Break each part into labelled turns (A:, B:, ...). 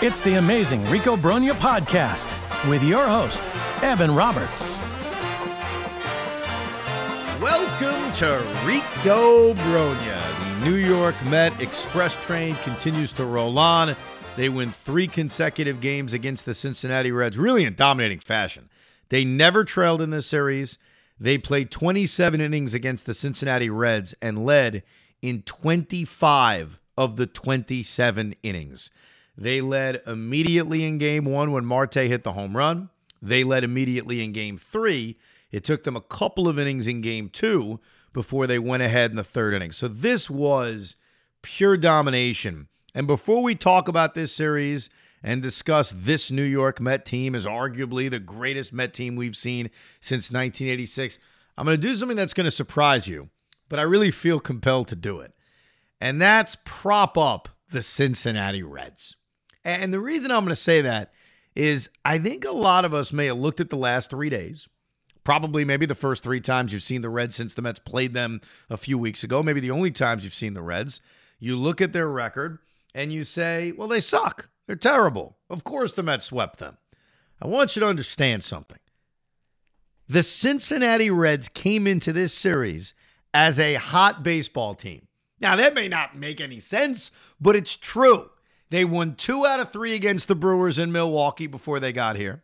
A: It's the amazing Rico Brogna podcast with your host, Evan Roberts.
B: Welcome to Rico Brogna. The New York Met Express train continues to roll on. They win three consecutive games against the Cincinnati Reds, really in dominating fashion. They never trailed in this series. They played 27 innings against the Cincinnati Reds and led in 25 of the 27 innings. They led immediately in game one when Marte hit the home run. They led immediately in game three. It took them a couple of innings in game two before they went ahead in the third inning. So this was pure domination. And before we talk about this series and discuss this New York Met team as arguably the greatest Met team we've seen since 1986, I'm going to do something that's going to surprise you, but I really feel compelled to do it. And that's prop up the Cincinnati Reds. And the reason I'm going to say that is I think a lot of us may have looked at the last three days, probably maybe the first three times you've seen the Reds since the Mets played them a few weeks ago, maybe the only times you've seen the Reds. You look at their record and you say, well, they suck. They're terrible. Of course, the Mets swept them. I want you to understand something. The Cincinnati Reds came into this series as a hot baseball team. Now, that may not make any sense, but it's true. They won two out of three against the Brewers in Milwaukee before they got here.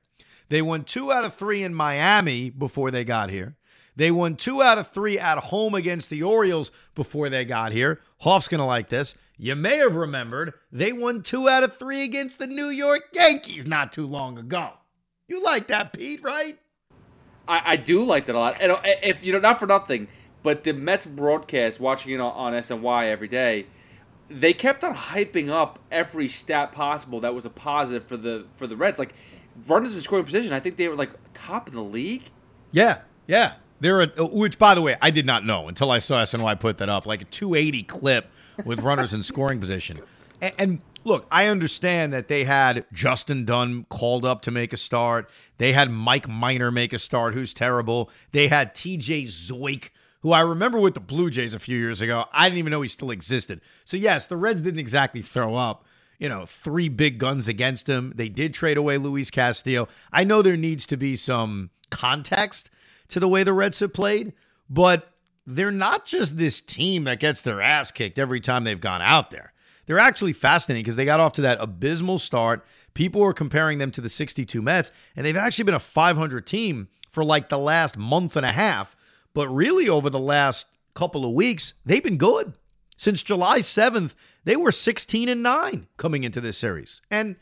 B: They won two out of three in Miami before they got here. They won two out of three at home against the Orioles before they got here. Hoff's going to like this. You may have remembered they won two out of three against the New York Yankees not too long ago. You like that, Pete, right?
C: I, I do like that a lot. And uh, if you know, not for nothing, but the Mets broadcast, watching it on, on SNY every day, they kept on hyping up every stat possible that was a positive for the for the Reds. Like runners in scoring position, I think they were like top in the league.
B: Yeah, yeah. They're a, uh, which, by the way, I did not know until I saw SNY put that up, like a 280 clip with runners in scoring position. And, and look, I understand that they had Justin Dunn called up to make a start. They had Mike Minor make a start, who's terrible. They had T.J. Zeuch who I remember with the Blue Jays a few years ago. I didn't even know he still existed. So, yes, the Reds didn't exactly throw up, you know, three big guns against him. They did trade away Luis Castillo. I know there needs to be some context to the way the Reds have played, but they're not just this team that gets their ass kicked every time they've gone out there. They're actually fascinating because they got off to that abysmal start. People were comparing them to the 62 Mets, and they've actually been a 500 team for like the last month and a half but really, over the last couple of weeks, they've been good. Since July 7th, they were 16 and 9 coming into this series. And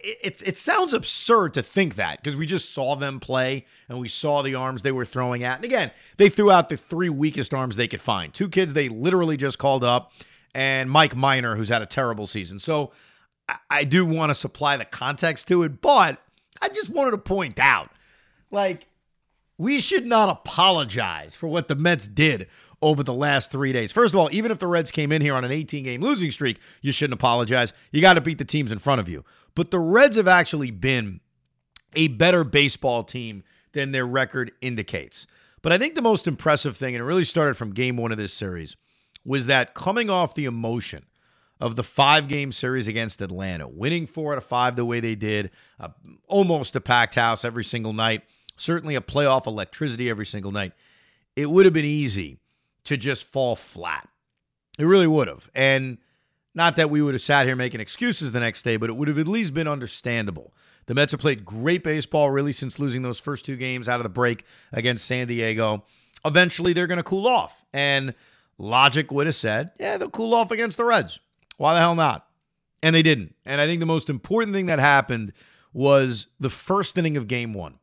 B: it, it, it sounds absurd to think that because we just saw them play and we saw the arms they were throwing at. And again, they threw out the three weakest arms they could find. Two kids they literally just called up, and Mike Minor, who's had a terrible season. So I, I do want to supply the context to it, but I just wanted to point out like, we should not apologize for what the Mets did over the last three days. First of all, even if the Reds came in here on an 18 game losing streak, you shouldn't apologize. You got to beat the teams in front of you. But the Reds have actually been a better baseball team than their record indicates. But I think the most impressive thing, and it really started from game one of this series, was that coming off the emotion of the five game series against Atlanta, winning four out of five the way they did, uh, almost a packed house every single night, certainly a playoff electricity every single night, it would have been easy to just fall flat. It really would have. And not that we would have sat here making excuses the next day, but it would have at least been understandable. The Mets have played great baseball really since losing those first two games out of the break against San Diego. Eventually, they're going to cool off. And logic would have said, yeah, they'll cool off against the Reds. Why the hell not? And they didn't. And I think the most important thing that happened was the first inning of game one.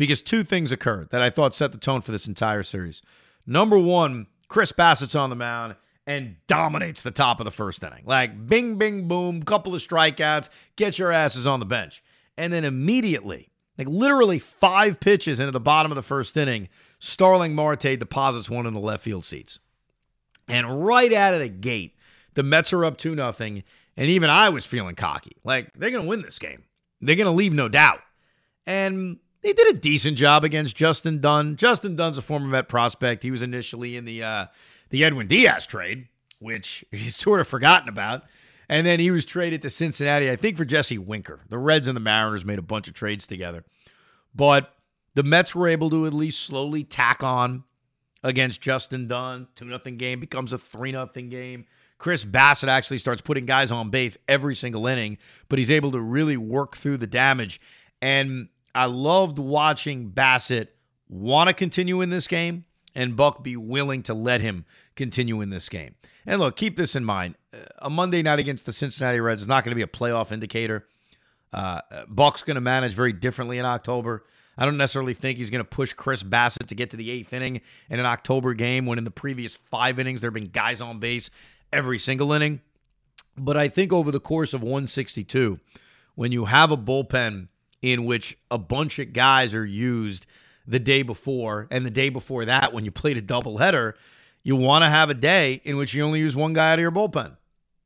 B: Because two things occurred that I thought set the tone for this entire series. Number one, Chris Bassitt's on the mound and dominates the top of the first inning. Like bing, bing, boom, couple of strikeouts, get your asses on the bench. And then immediately, like literally five pitches into the bottom of the first inning, Starling Marte deposits one in the left field seats. And right out of the gate, the Mets are up 2 nothing, and even I was feeling cocky. Like they're going to win this game. They're going to leave no doubt. And they did a decent job against Justin Dunn. Justin Dunn's a former Met prospect. He was initially in the uh, the Edwin Diaz trade, which he's sort of forgotten about. And then he was traded to Cincinnati, I think, for Jesse Winker. The Reds and the Mariners made a bunch of trades together. But the Mets were able to at least slowly tack on against Justin Dunn. 2 nothing game becomes a 3 nothing game. Chris Bassitt actually starts putting guys on base every single inning, but he's able to really work through the damage. And I loved watching Bassitt want to continue in this game and Buck be willing to let him continue in this game. And look, keep this in mind. A Monday night against the Cincinnati Reds is not going to be a playoff indicator. Uh, Buck's going to manage very differently in October. I don't necessarily think he's going to push Chris Bassitt to get to the eighth inning in an October game when in the previous five innings there have been guys on base every single inning. But I think over the course of 162, when you have a bullpen in which a bunch of guys are used the day before and the day before that when you played a doubleheader, you want to have a day in which you only use one guy out of your bullpen.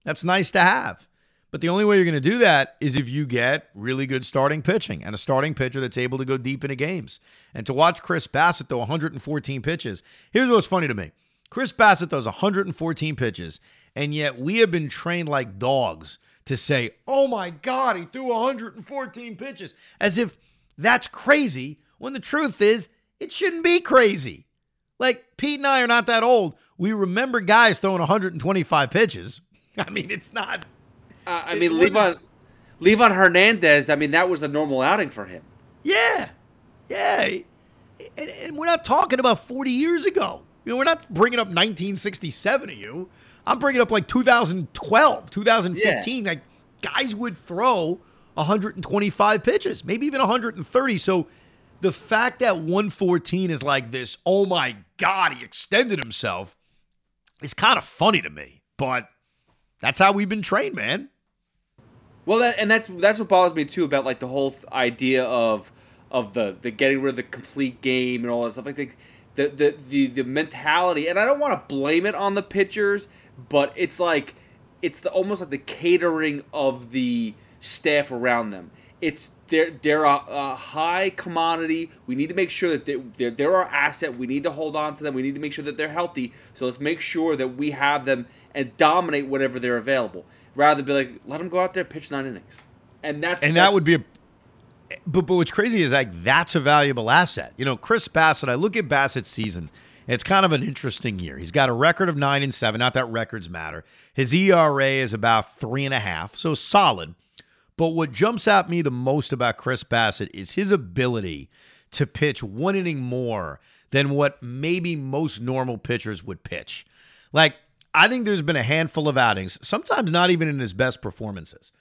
B: That's nice to have. But the only way you're going to do that is if you get really good starting pitching and a starting pitcher that's able to go deep into games. And to watch Chris Bassitt throw 114 pitches, here's what's funny to me. Chris Bassitt throws 114 pitches, and yet we have been trained like dogs to say, oh my God, he threw 114 pitches, as if that's crazy, when the truth is, it shouldn't be crazy. Like, Pete and I are not that old. We remember guys throwing 125 pitches. I mean, it's not.
C: Uh, I mean, Livan, Livan Hernandez, I mean, that was a normal outing for him.
B: Yeah. Yeah. And, and we're not talking about 40 years ago. You know, we're not bringing up 1967 to you. I'm bringing up like 2012, 2015. Yeah. Like guys would throw 125 pitches, maybe even 130. So the fact that 114 is like this, oh my God, he extended himself, is kind of funny to me. But that's how we've been trained, man.
C: Well, that, and that's that's what bothers me too about like the whole idea of of the the getting rid of the complete game and all that stuff. Like the the the the, the mentality, and I don't want to blame it on the pitchers but it's like it's the, almost like the catering of the staff around them. It's they're they're a, a high commodity. We need to make sure that they're, they're, they're our asset. We need to hold on to them. We need to make sure that they're healthy. So let's make sure that we have them and dominate whenever they're available, rather than be like let them go out there pitch nine innings, and that's
B: and
C: that's,
B: that would be a. But, but what's crazy is like that's a valuable asset. You know, Chris Bassitt, I look at Bassitt's season it's kind of an interesting year. He's got a record of nine and seven. Not that records matter. His ERA is about three and a half, so solid. But what jumps at me the most about Chris Bassitt is his ability to pitch one inning more than what maybe most normal pitchers would pitch. Like, I think there's been a handful of outings, sometimes not even in his best performances,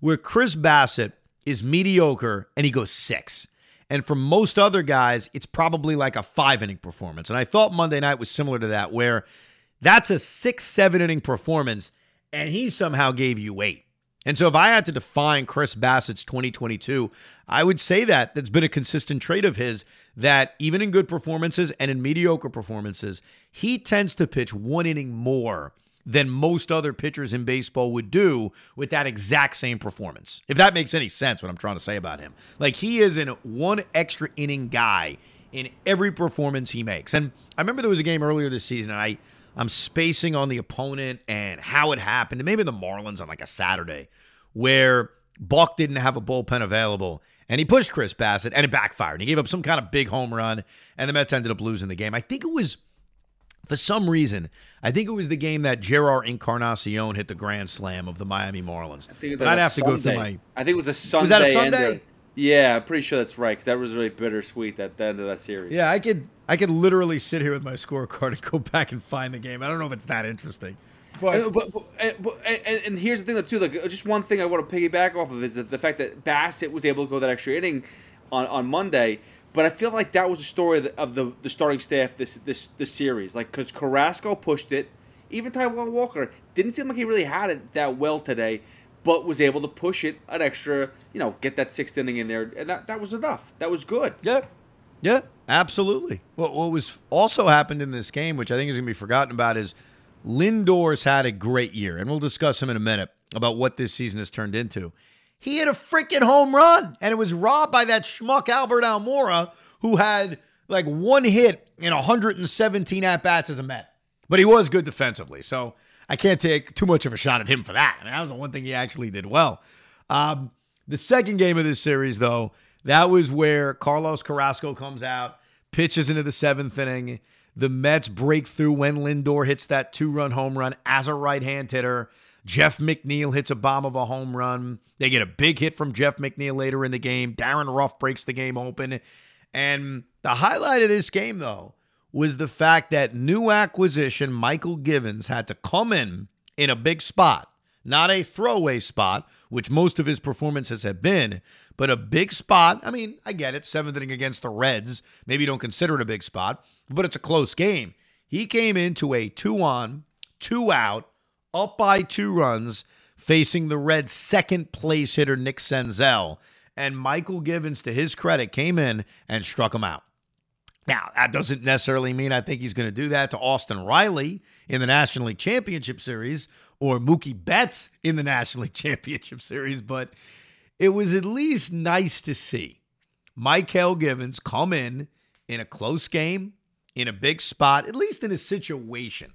B: where Chris Bassitt is mediocre and he goes six. And for most other guys, it's probably like a five inning performance. And I thought Monday night was similar to that, where that's a six, seven inning performance, and he somehow gave you eight. And so if I had to define Chris Bassitt's 2022, I would say that that's been a consistent trait of his that even in good performances and in mediocre performances, he tends to pitch one inning more than most other pitchers in baseball would do with that exact same performance. If that makes any sense, what I'm trying to say about him. Like he is an one extra inning guy in every performance he makes. And I remember there was a game earlier this season, and I I'm spacing on the opponent and how it happened. And maybe the Marlins on like a Saturday where Buck didn't have a bullpen available and he pushed Chris Bassitt, and it backfired. And he gave up some kind of big home run and the Mets ended up losing the game. I think it was for some reason, I think it was the game that Jerar Encarnacion hit the grand slam of the Miami Marlins. I think I'd have
C: Sunday.
B: to go through my.
C: I think it was a Sunday.
B: Was that a Sunday?
C: Yeah, I'm pretty sure that's right because that was really bittersweet at the end of that series.
B: Yeah, I could I could literally sit here with my scorecard and go back and find the game. I don't know if it's that interesting. But,
C: but, but, but and, and, here's the thing, too. Like, just one thing I want to piggyback off of is that the fact that Bassitt was able to go that extra inning on, on Monday. But I feel like that was the story of the, of the, the starting staff this this this series. Like, because Carrasco pushed it, even Taijuan Walker didn't seem like he really had it that well today but was able to push it an extra, you know, get that sixth inning in there, and that, that was enough. That was good.
B: Yeah, yeah, absolutely. What what was also happened in this game, which I think is going to be forgotten about, is Lindor's had a great year, and we'll discuss him in a minute about what this season has turned into. He hit a freaking home run, and it was robbed by that schmuck Albert Almora, who had like one hit in 117 at bats as a Met, but he was good defensively. So I can't take too much of a shot at him for that. I mean, that was the one thing he actually did well. Um, the second game of this series, though, that was where Carlos Carrasco comes out, pitches into the seventh inning. The Mets break through when Lindor hits that two run home run as a right hand hitter. Jeff McNeil hits a bomb of a home run. They get a big hit from Jeff McNeil later in the game. Darin Ruf breaks the game open. And the highlight of this game, though, was the fact that new acquisition Mychal Givens had to come in in a big spot, not a throwaway spot, which most of his performances have been, but a big spot. I mean, I get it, seventh inning against the Reds. Maybe you don't consider it a big spot, but it's a close game. He came into a two on, two out, up by two runs, facing the Reds' second place hitter, Nick Senzel. And Mychal Givens, to his credit, came in and struck him out. Now, that doesn't necessarily mean I think he's going to do that to Austin Riley in the National League Championship Series or Mookie Betts in the National League Championship Series, but it was at least nice to see Mychal Givens come in in a close game, in a big spot, at least in a situation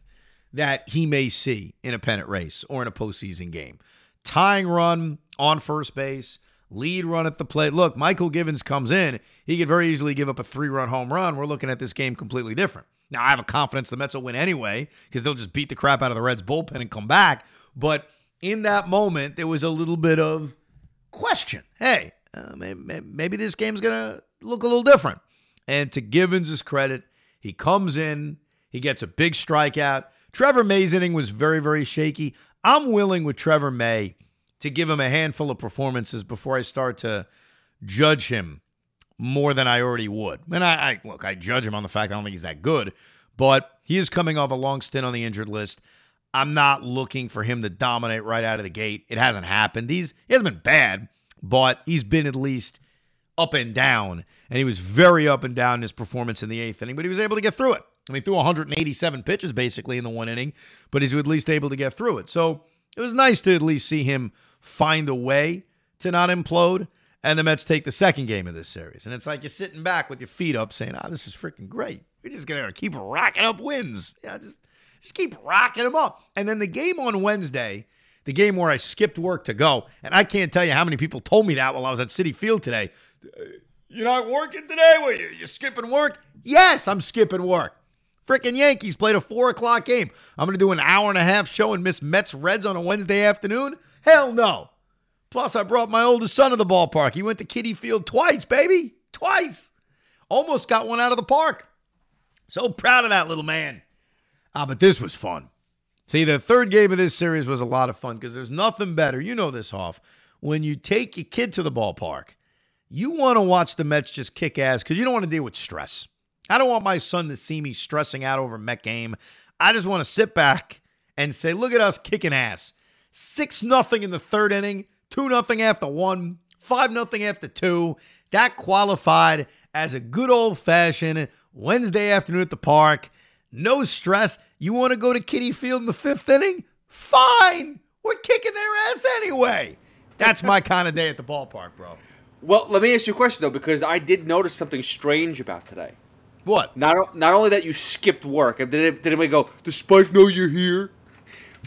B: that he may see in a pennant race or in a postseason game. Tying run on first base, lead run at the plate. Look, Mychal Givens comes in. He could very easily give up a three run home run. We're looking at this game completely different. Now, I have a confidence the Mets will win anyway because they'll just beat the crap out of the Reds bullpen and come back. But in that moment, there was a little bit of question. Hey, uh, maybe, maybe this game's going to look a little different. And to Givens' credit, he comes in, he gets a big strikeout. Trevor May's inning was very, very shaky. I'm willing with Trevor May to give him a handful of performances before I start to judge him more than I already would. And I, I look, I judge him on the fact I don't think he's that good, but he is coming off a long stint on the injured list. I'm not looking for him to dominate right out of the gate. It hasn't happened. He's he hasn't been bad, but he's been at least up and down. And he was very up and down in his performance in the eighth inning, but he was able to get through it. I mean, threw 187 pitches basically in the one inning, but he's at least able to get through it. So it was nice to at least see him find a way to not implode. And the Mets take the second game of this series. And it's like you're sitting back with your feet up saying, oh, this is freaking great. We're just going to keep racking up wins. Yeah, just, just keep racking them up. And then the game on Wednesday, the game where I skipped work to go, and I can't tell you how many people told me that while I was at Citi Field today. You're not working today? Well, you, you're skipping work? Yes, I'm skipping work. Freaking Yankees played a four o'clock game. I'm going to do an hour and a half show and miss Mets Reds on a Wednesday afternoon? Hell no. Plus, I brought my oldest son to the ballpark. He went to Citi Field twice, baby. Twice. Almost got one out of the park. So proud of that little man. Ah, but this was fun. See, the third game of this series was a lot of fun because there's nothing better. You know this, Hoff. when you take your kid to the ballpark, you want to watch the Mets just kick ass because you don't want to deal with stress. I don't want my son to see me stressing out over a Met game. I just want to sit back and say, look at us kicking ass. 6 nothing in the third inning, 2 nothing after one, 5 nothing after two. That qualified as a good old fashioned Wednesday afternoon at the park. No stress. You want to go to Citi Field in the fifth inning? Fine. We're kicking their ass anyway. That's my kind of day at the ballpark, bro.
C: Well, let me ask you a question though, because I did notice something strange about today.
B: What?
C: Not not only that you skipped work, did it, did anybody go? Does Spike know you're here?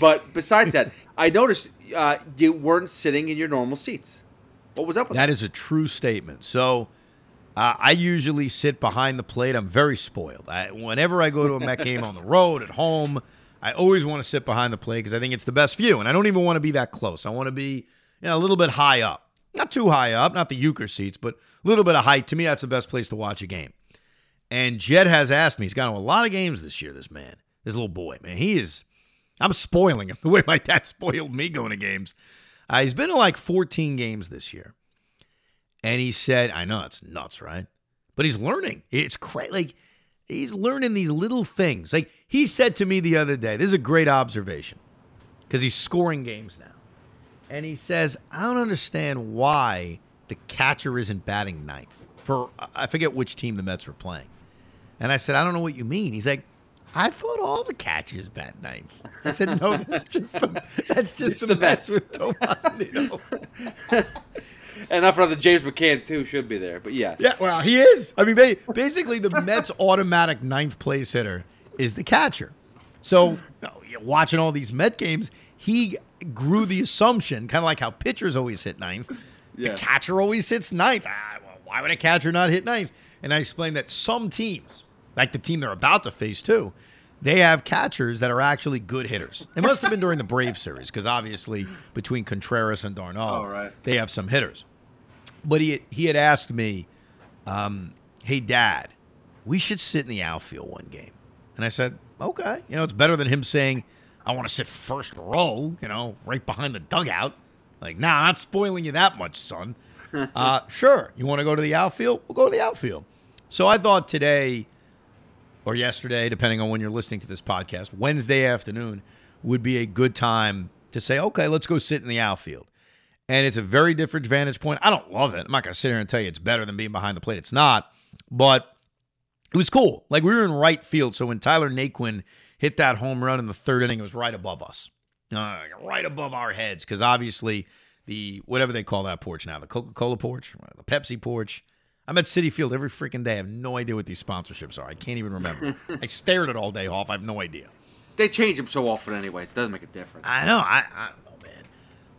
C: But besides that, I noticed uh, you weren't sitting in your normal seats. What was up with
B: That
C: that?
B: is a true statement. So uh, I usually sit behind the plate. I'm very spoiled. I, whenever I go to a Met game on the road, at home, I always want to sit behind the plate because I think it's the best view. And I don't even want to be that close. I want to be you know, a little bit high up. Not too high up, not the euchre seats, but a little bit of height. To me, that's the best place to watch a game. And Jed has asked me, he's gone to a lot of games this year, this man, this little boy, man. He is, I'm spoiling him the way my dad spoiled me going to games. Uh, he's been to like 14 games this year. And he said, I know it's nuts, right? But he's learning. It's crazy. Like, he's learning these little things. Like, he said to me the other day, this is a great observation because he's scoring games now. And he says, I don't understand why the catcher isn't batting ninth. For, I forget which team the Mets were playing. And I said, I don't know what you mean. He's like, I thought all the catchers bat ninth. I said, no, that's just the, that's just,
C: Just
B: the,
C: the
B: Mets
C: Mets.
B: with Tomas Nido.
C: and not for the James McCann too should be there, but yes.
B: Yeah, well, he is. I mean, basically, the Mets' automatic ninth place hitter is the catcher. So, you know, you're watching all these Met games, he grew the assumption, kind of like how pitchers always hit ninth.
C: Yeah.
B: The catcher always hits ninth. Ah, well, why would a catcher not hit ninth? And I explained that some teams, like the team they're about to face too, they have catchers that are actually good hitters. It must have been during the Brave series because obviously between Contreras and d'Arnaud,
C: Oh, right.
B: they have some hitters. But he he had asked me, um, "Hey, Dad, we should sit in the outfield one game," and I said, "Okay." You know, it's better than him saying, "I want to sit first row," you know, right behind the dugout. Like, nah, I'm not spoiling you that much, son. uh, sure, you want to go to the outfield? We'll go to the outfield. So I thought today or yesterday, depending on when you're listening to this podcast, Wednesday afternoon would be a good time to say, okay, let's go sit in the outfield. And it's a very different vantage point. I don't love it. I'm not going to sit here and tell you it's better than being behind the plate. It's not. But it was cool. Like we were in right field. So when Tyler Naquin hit that home run in the third inning, it was right above us, uh, right above our heads. Because obviously, the whatever they call that porch now, the Coca Cola porch, the Pepsi porch. I'm at Citi Field every freaking day. I have no idea what these sponsorships are. I can't even remember. I stared at it all day off. I have no idea.
C: They change them so often anyways, it doesn't make a difference.
B: I know. I, I don't know, man.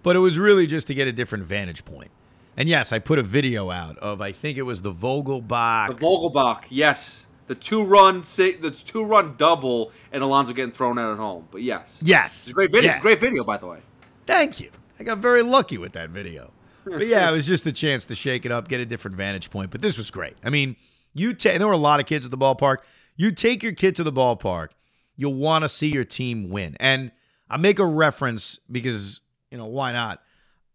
B: But it was really just to get a different vantage point. And yes, I put a video out of I think it was the Vogelbach.
C: The Vogelbach, yes. The two run the two run double and Alonso getting thrown out at home. But yes.
B: yes,
C: It's a great video. Great video by the way.
B: Thank you. I got very lucky with that video. But yeah, it was just a chance to shake it up, get a different vantage point. But this was great. I mean, you there were a lot of kids at the ballpark. You take your kid to the ballpark, you'll want to see your team win. And I make a reference because, you know, why not?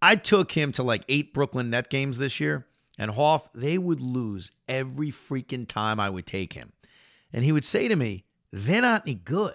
B: I took him to like eight Brooklyn Net games this year, and Hoff, they would lose every freaking time I would take him. And he would say to me, They're not any good.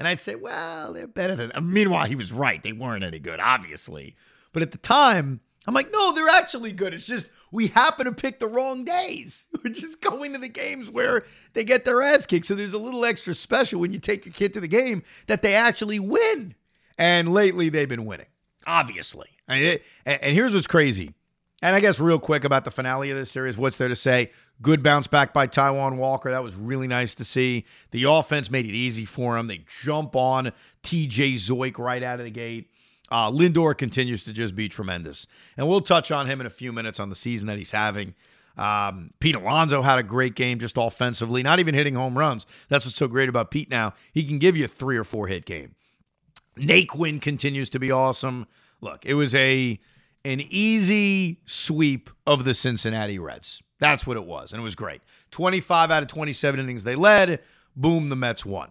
B: And I'd say, well, they're better than. Meanwhile, he was right. They weren't any good, obviously. But at the time, I'm like, no, they're actually good. It's just we happen to pick the wrong days. We're just going to the games where they get their ass kicked. So there's a little extra special when you take your kid to the game that they actually win. And lately, they've been winning, obviously. And here's what's crazy. And I guess real quick about the finale of this series, what's there to say? Good bounce back by Taijuan Walker. That was really nice to see. The offense made it easy for him. They jump on TJ Zeuch right out of the gate. Uh, Lindor continues to just be tremendous. And we'll touch on him in a few minutes on the season that he's having. Um, Pete Alonso had a great game just offensively, not even hitting home runs. That's what's so great about Pete now. He can give you a three or four hit game. Naquin continues to be awesome. Look, it was a an easy sweep of the Cincinnati Reds. That's what it was, and it was great. 25 out of 27 innings they led. Boom, the Mets won.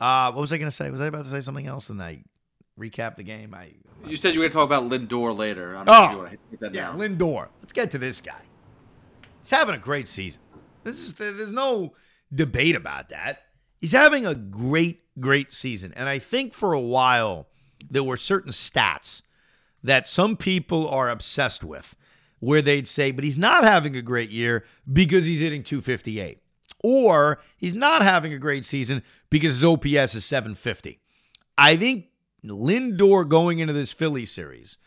B: Uh, what was I going to say? Was I about to say something else? And I recap the game. I
C: You said you were going to talk about Lindor later. I don't know if you
B: oh
C: want to hit that
B: yeah,
C: now.
B: Lindor. Let's get to this guy. He's having a great season. This is there's no debate about that. He's having a great, great season, and I think for a while there were certain stats that some people are obsessed with, where they'd say, "But he's not having a great year because he's hitting 258." Or he's not having a great season because his OPS is 750. I think Lindor going into this Philly series,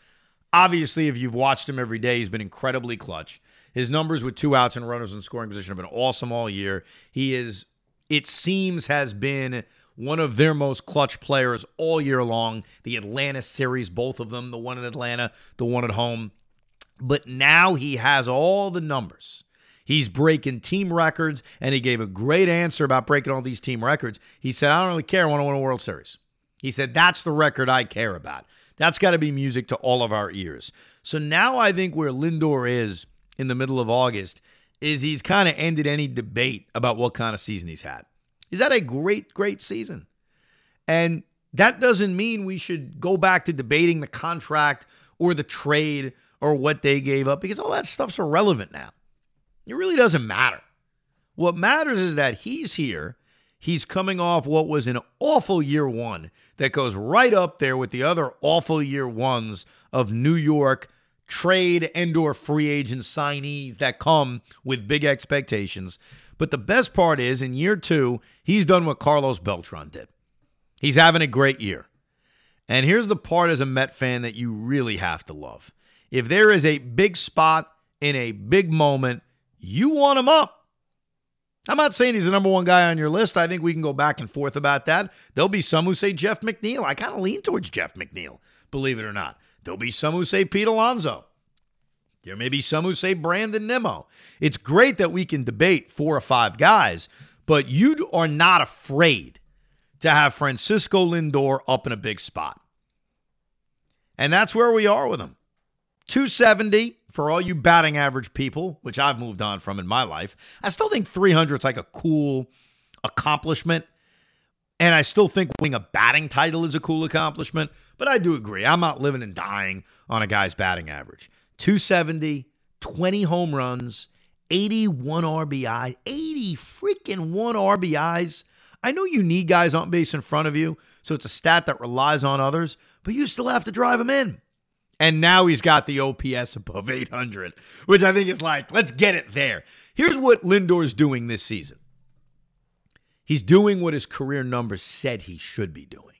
B: obviously, if you've watched him every day, he's been incredibly clutch. His numbers with two outs and runners in scoring position have been awesome all year. He is, it seems, has been one of their most clutch players all year long. The Atlanta series, both of them, the one in Atlanta, the one at home. But now he has all the numbers. He's breaking team records, and he gave a great answer about breaking all these team records. He said, I don't really care. I want to win a World Series. He said, That's the record I care about. That's got to be music to all of our ears. So now I think where Lindor is in the middle of August is he's kind of ended any debate about what kind of season he's had. He's had a great, great season. And that doesn't mean we should go back to debating the contract or the trade or what they gave up because all that stuff's irrelevant now. It really doesn't matter. What matters is that he's here. He's coming off what was an awful year one that goes right up there with the other awful year ones of New York trade and or free agent signees that come with big expectations. But the best part is in year 2, he's done what Carlos Beltran did. He's having a great year. And here's the part as a Met fan that you really have to love. If there is a big spot in a big moment, you want him up. I'm not saying he's the number one guy on your list. I think we can go back and forth about that. There'll be some who say Jeff McNeil. I kind of lean towards Jeff McNeil, believe it or not. There'll be some who say Pete Alonso. There may be some who say Brandon Nimmo. It's great that we can debate four or five guys, but you are not afraid to have Francisco Lindor up in a big spot. And that's where we are with him. 270 for all you batting average people, which I've moved on from in my life. I still think 300 is like a cool accomplishment. And I still think winning a batting title is a cool accomplishment. But I do agree. I'm not living and dying on a guy's batting average. 270, 20 home runs, 81 RBI, 80 freaking one RBIs. I know you need guys on base in front of you, so it's a stat that relies on others, but you still have to drive them in. And now he's got the OPS above 800, which I think is like, let's get it there. Here's what Lindor's doing this season he's doing what his career numbers said he should be doing.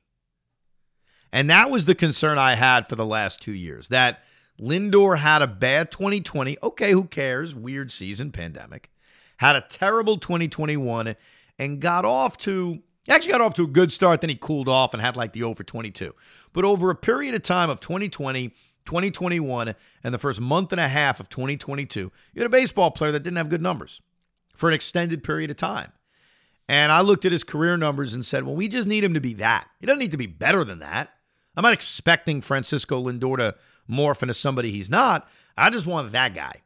B: And that was the concern I had for the last two years that Lindor had a bad 2020. Okay, who cares? Weird season, pandemic. Had a terrible 2021 and got off to actually got off to a good start. Then he cooled off and had like the over 22. But over a period of time of 2020, 2021, and the first month and a half of 2022, you had a baseball player that didn't have good numbers for an extended period of time. And I looked at his career numbers and said, well, we just need him to be that. He doesn't need to be better than that. I'm not expecting Francisco Lindor to morph into somebody he's not. I just want that guy.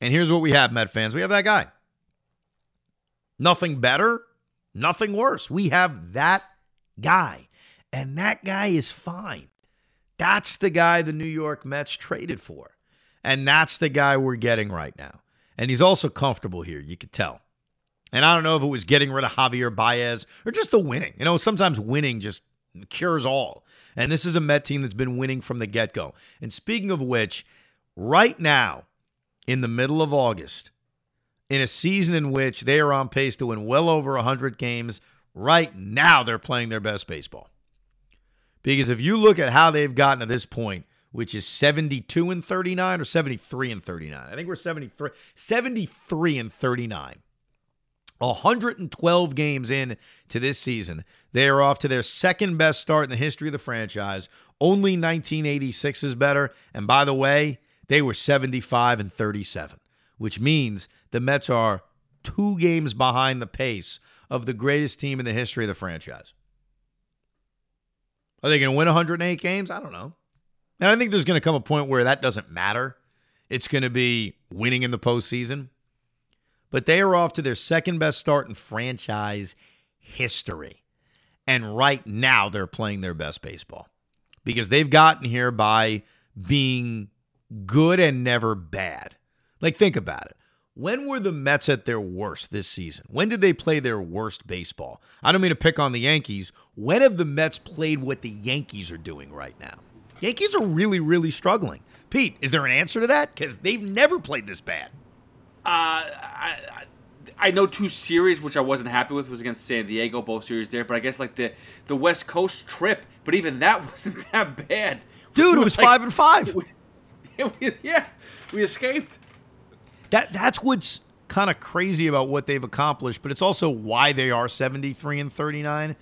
B: And here's what we have, Met fans. We have that guy. Nothing better, nothing worse. We have that guy. And that guy is fine. That's the guy the New York Mets traded for. And that's the guy we're getting right now. And he's also comfortable here, you could tell. And I don't know if it was getting rid of Javier Baez or just the winning. You know, sometimes winning just cures all. And this is a Met team that's been winning from the get go. And speaking of which, right now, in the middle of August, in a season in which they are on pace to win well over 100 games, right now they're playing their best baseball. Because if you look at how they've gotten to this point, which is 72 and 39 or 73 and 39, I think we're 73, 73 and 39. 112 games in to this season. They are off to their second best start in the history of the franchise. Only 1986 is better. And by the way, they were 75 and 37, which means the Mets are two games behind the pace of the greatest team in the history of the franchise. Are they going to win 108 games? I don't know. And I think there's going to come a point where that doesn't matter. It's going to be winning in the postseason but they are off to their second best start in franchise history. And right now, they're playing their best baseball because they've gotten here by being good and never bad. Like, think about it. When were the Mets at their worst this season? When did they play their worst baseball? I don't mean to pick on the Yankees. When have the Mets played what the Yankees are doing right now? Yankees are really, really struggling. Pete, is there an answer to that? Because they've never played this bad.
C: Uh, I, I know two series which I wasn't happy with was against San Diego, both series there. But I guess like the the West Coast trip, but even that wasn't that bad.
B: Dude, it was like, five and five.
C: We, yeah, we escaped.
B: That that's what's kind of crazy about what they've accomplished, but it's also why they are 73 and 39.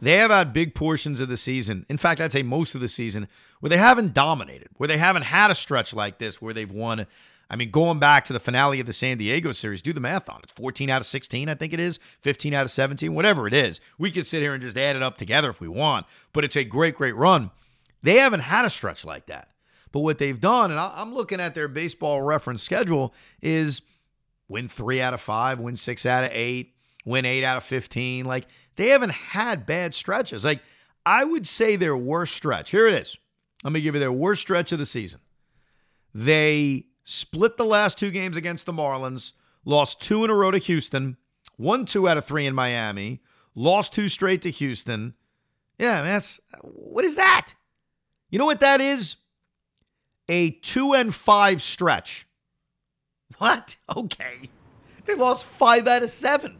B: They have had big portions of the season. In fact, I'd say most of the season where they haven't dominated, where they haven't had a stretch like this where they've won I mean, going back to the finale of the San Diego series, do the math on it. It's 14 out of 16, I think it is, 15 out of 17, whatever it is. We could sit here and just add it up together if we want, but it's a great, great run. They haven't had a stretch like that. But what they've done, and I'm looking at their baseball reference schedule, is win three out of five, win six out of eight, win eight out of 15. Like, they haven't had bad stretches. Like, I would say their worst stretch. Here it is. Let me give you their worst stretch of the season. They split the last two games against the Marlins, lost two in a row to Houston, won two out of three in Miami, lost two straight to Houston. Yeah, that's what is that? You know what that is? A two and five stretch. What? Okay. They lost five out of seven.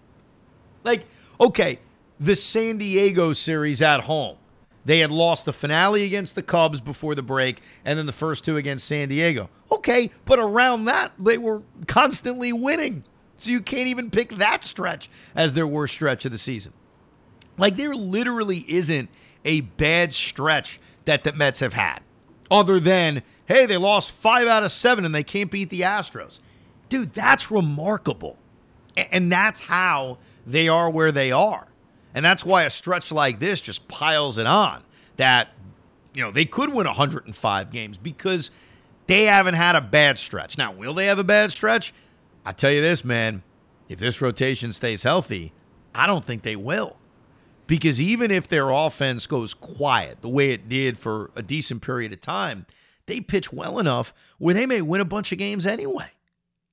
B: Like, okay, the San Diego series at home. They had lost the finale against the Cubs before the break and then the first two against San Diego. Okay, but around that, they were constantly winning. So you can't even pick that stretch as their worst stretch of the season. Like, there literally isn't a bad stretch that the Mets have had, other than, hey, they lost five out of seven and they can't beat the Astros. Dude, that's remarkable. And that's how they are where they are. And that's why a stretch like this just piles it on that, you know, they could win 105 games because they haven't had a bad stretch. Now, will they have a bad stretch? I tell you this, man, if this rotation stays healthy, I don't think they will. Because even if their offense goes quiet the way it did for a decent period of time, they pitch well enough where they may win a bunch of games anyway.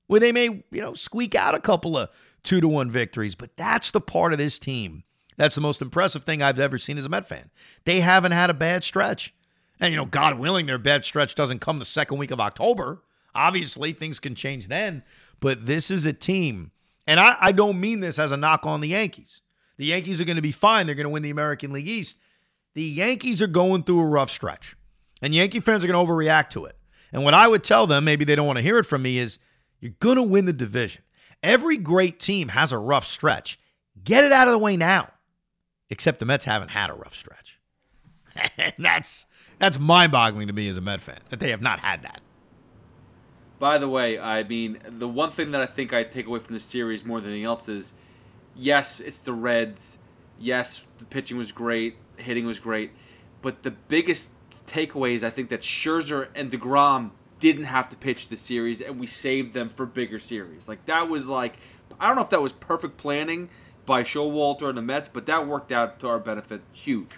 B: Where they may, you know, squeak out a couple of two to one victories. But that's the part of this team that's the most impressive thing I've ever seen as a Met fan. They haven't had a bad stretch. And, you know, God willing, their bad stretch doesn't come the second week of October. Obviously, things can change then. But this is a team, and I, I don't mean this as a knock on the Yankees. The Yankees are going to be fine. They're going to win the American League East. The Yankees are going through a rough stretch, and Yankee fans are going to overreact to it. And what I would tell them, maybe they don't want to hear it from me, is you're going to win the division. Every great team has a rough stretch. Get it out of the way now except the Mets haven't had a rough stretch. And that's that's mind-boggling to me as a Met fan that they have not had that.
C: By the way, I mean the one thing that I think I take away from this series more than anything else is, yes, it's the Reds. Yes, the pitching was great, hitting was great, but the biggest takeaway is I think that Scherzer and Degrom didn't have to pitch the series, and we saved them for bigger series. Like that was like I don't know if that was perfect planning by Showalter and the Mets, but that worked out to our benefit huge.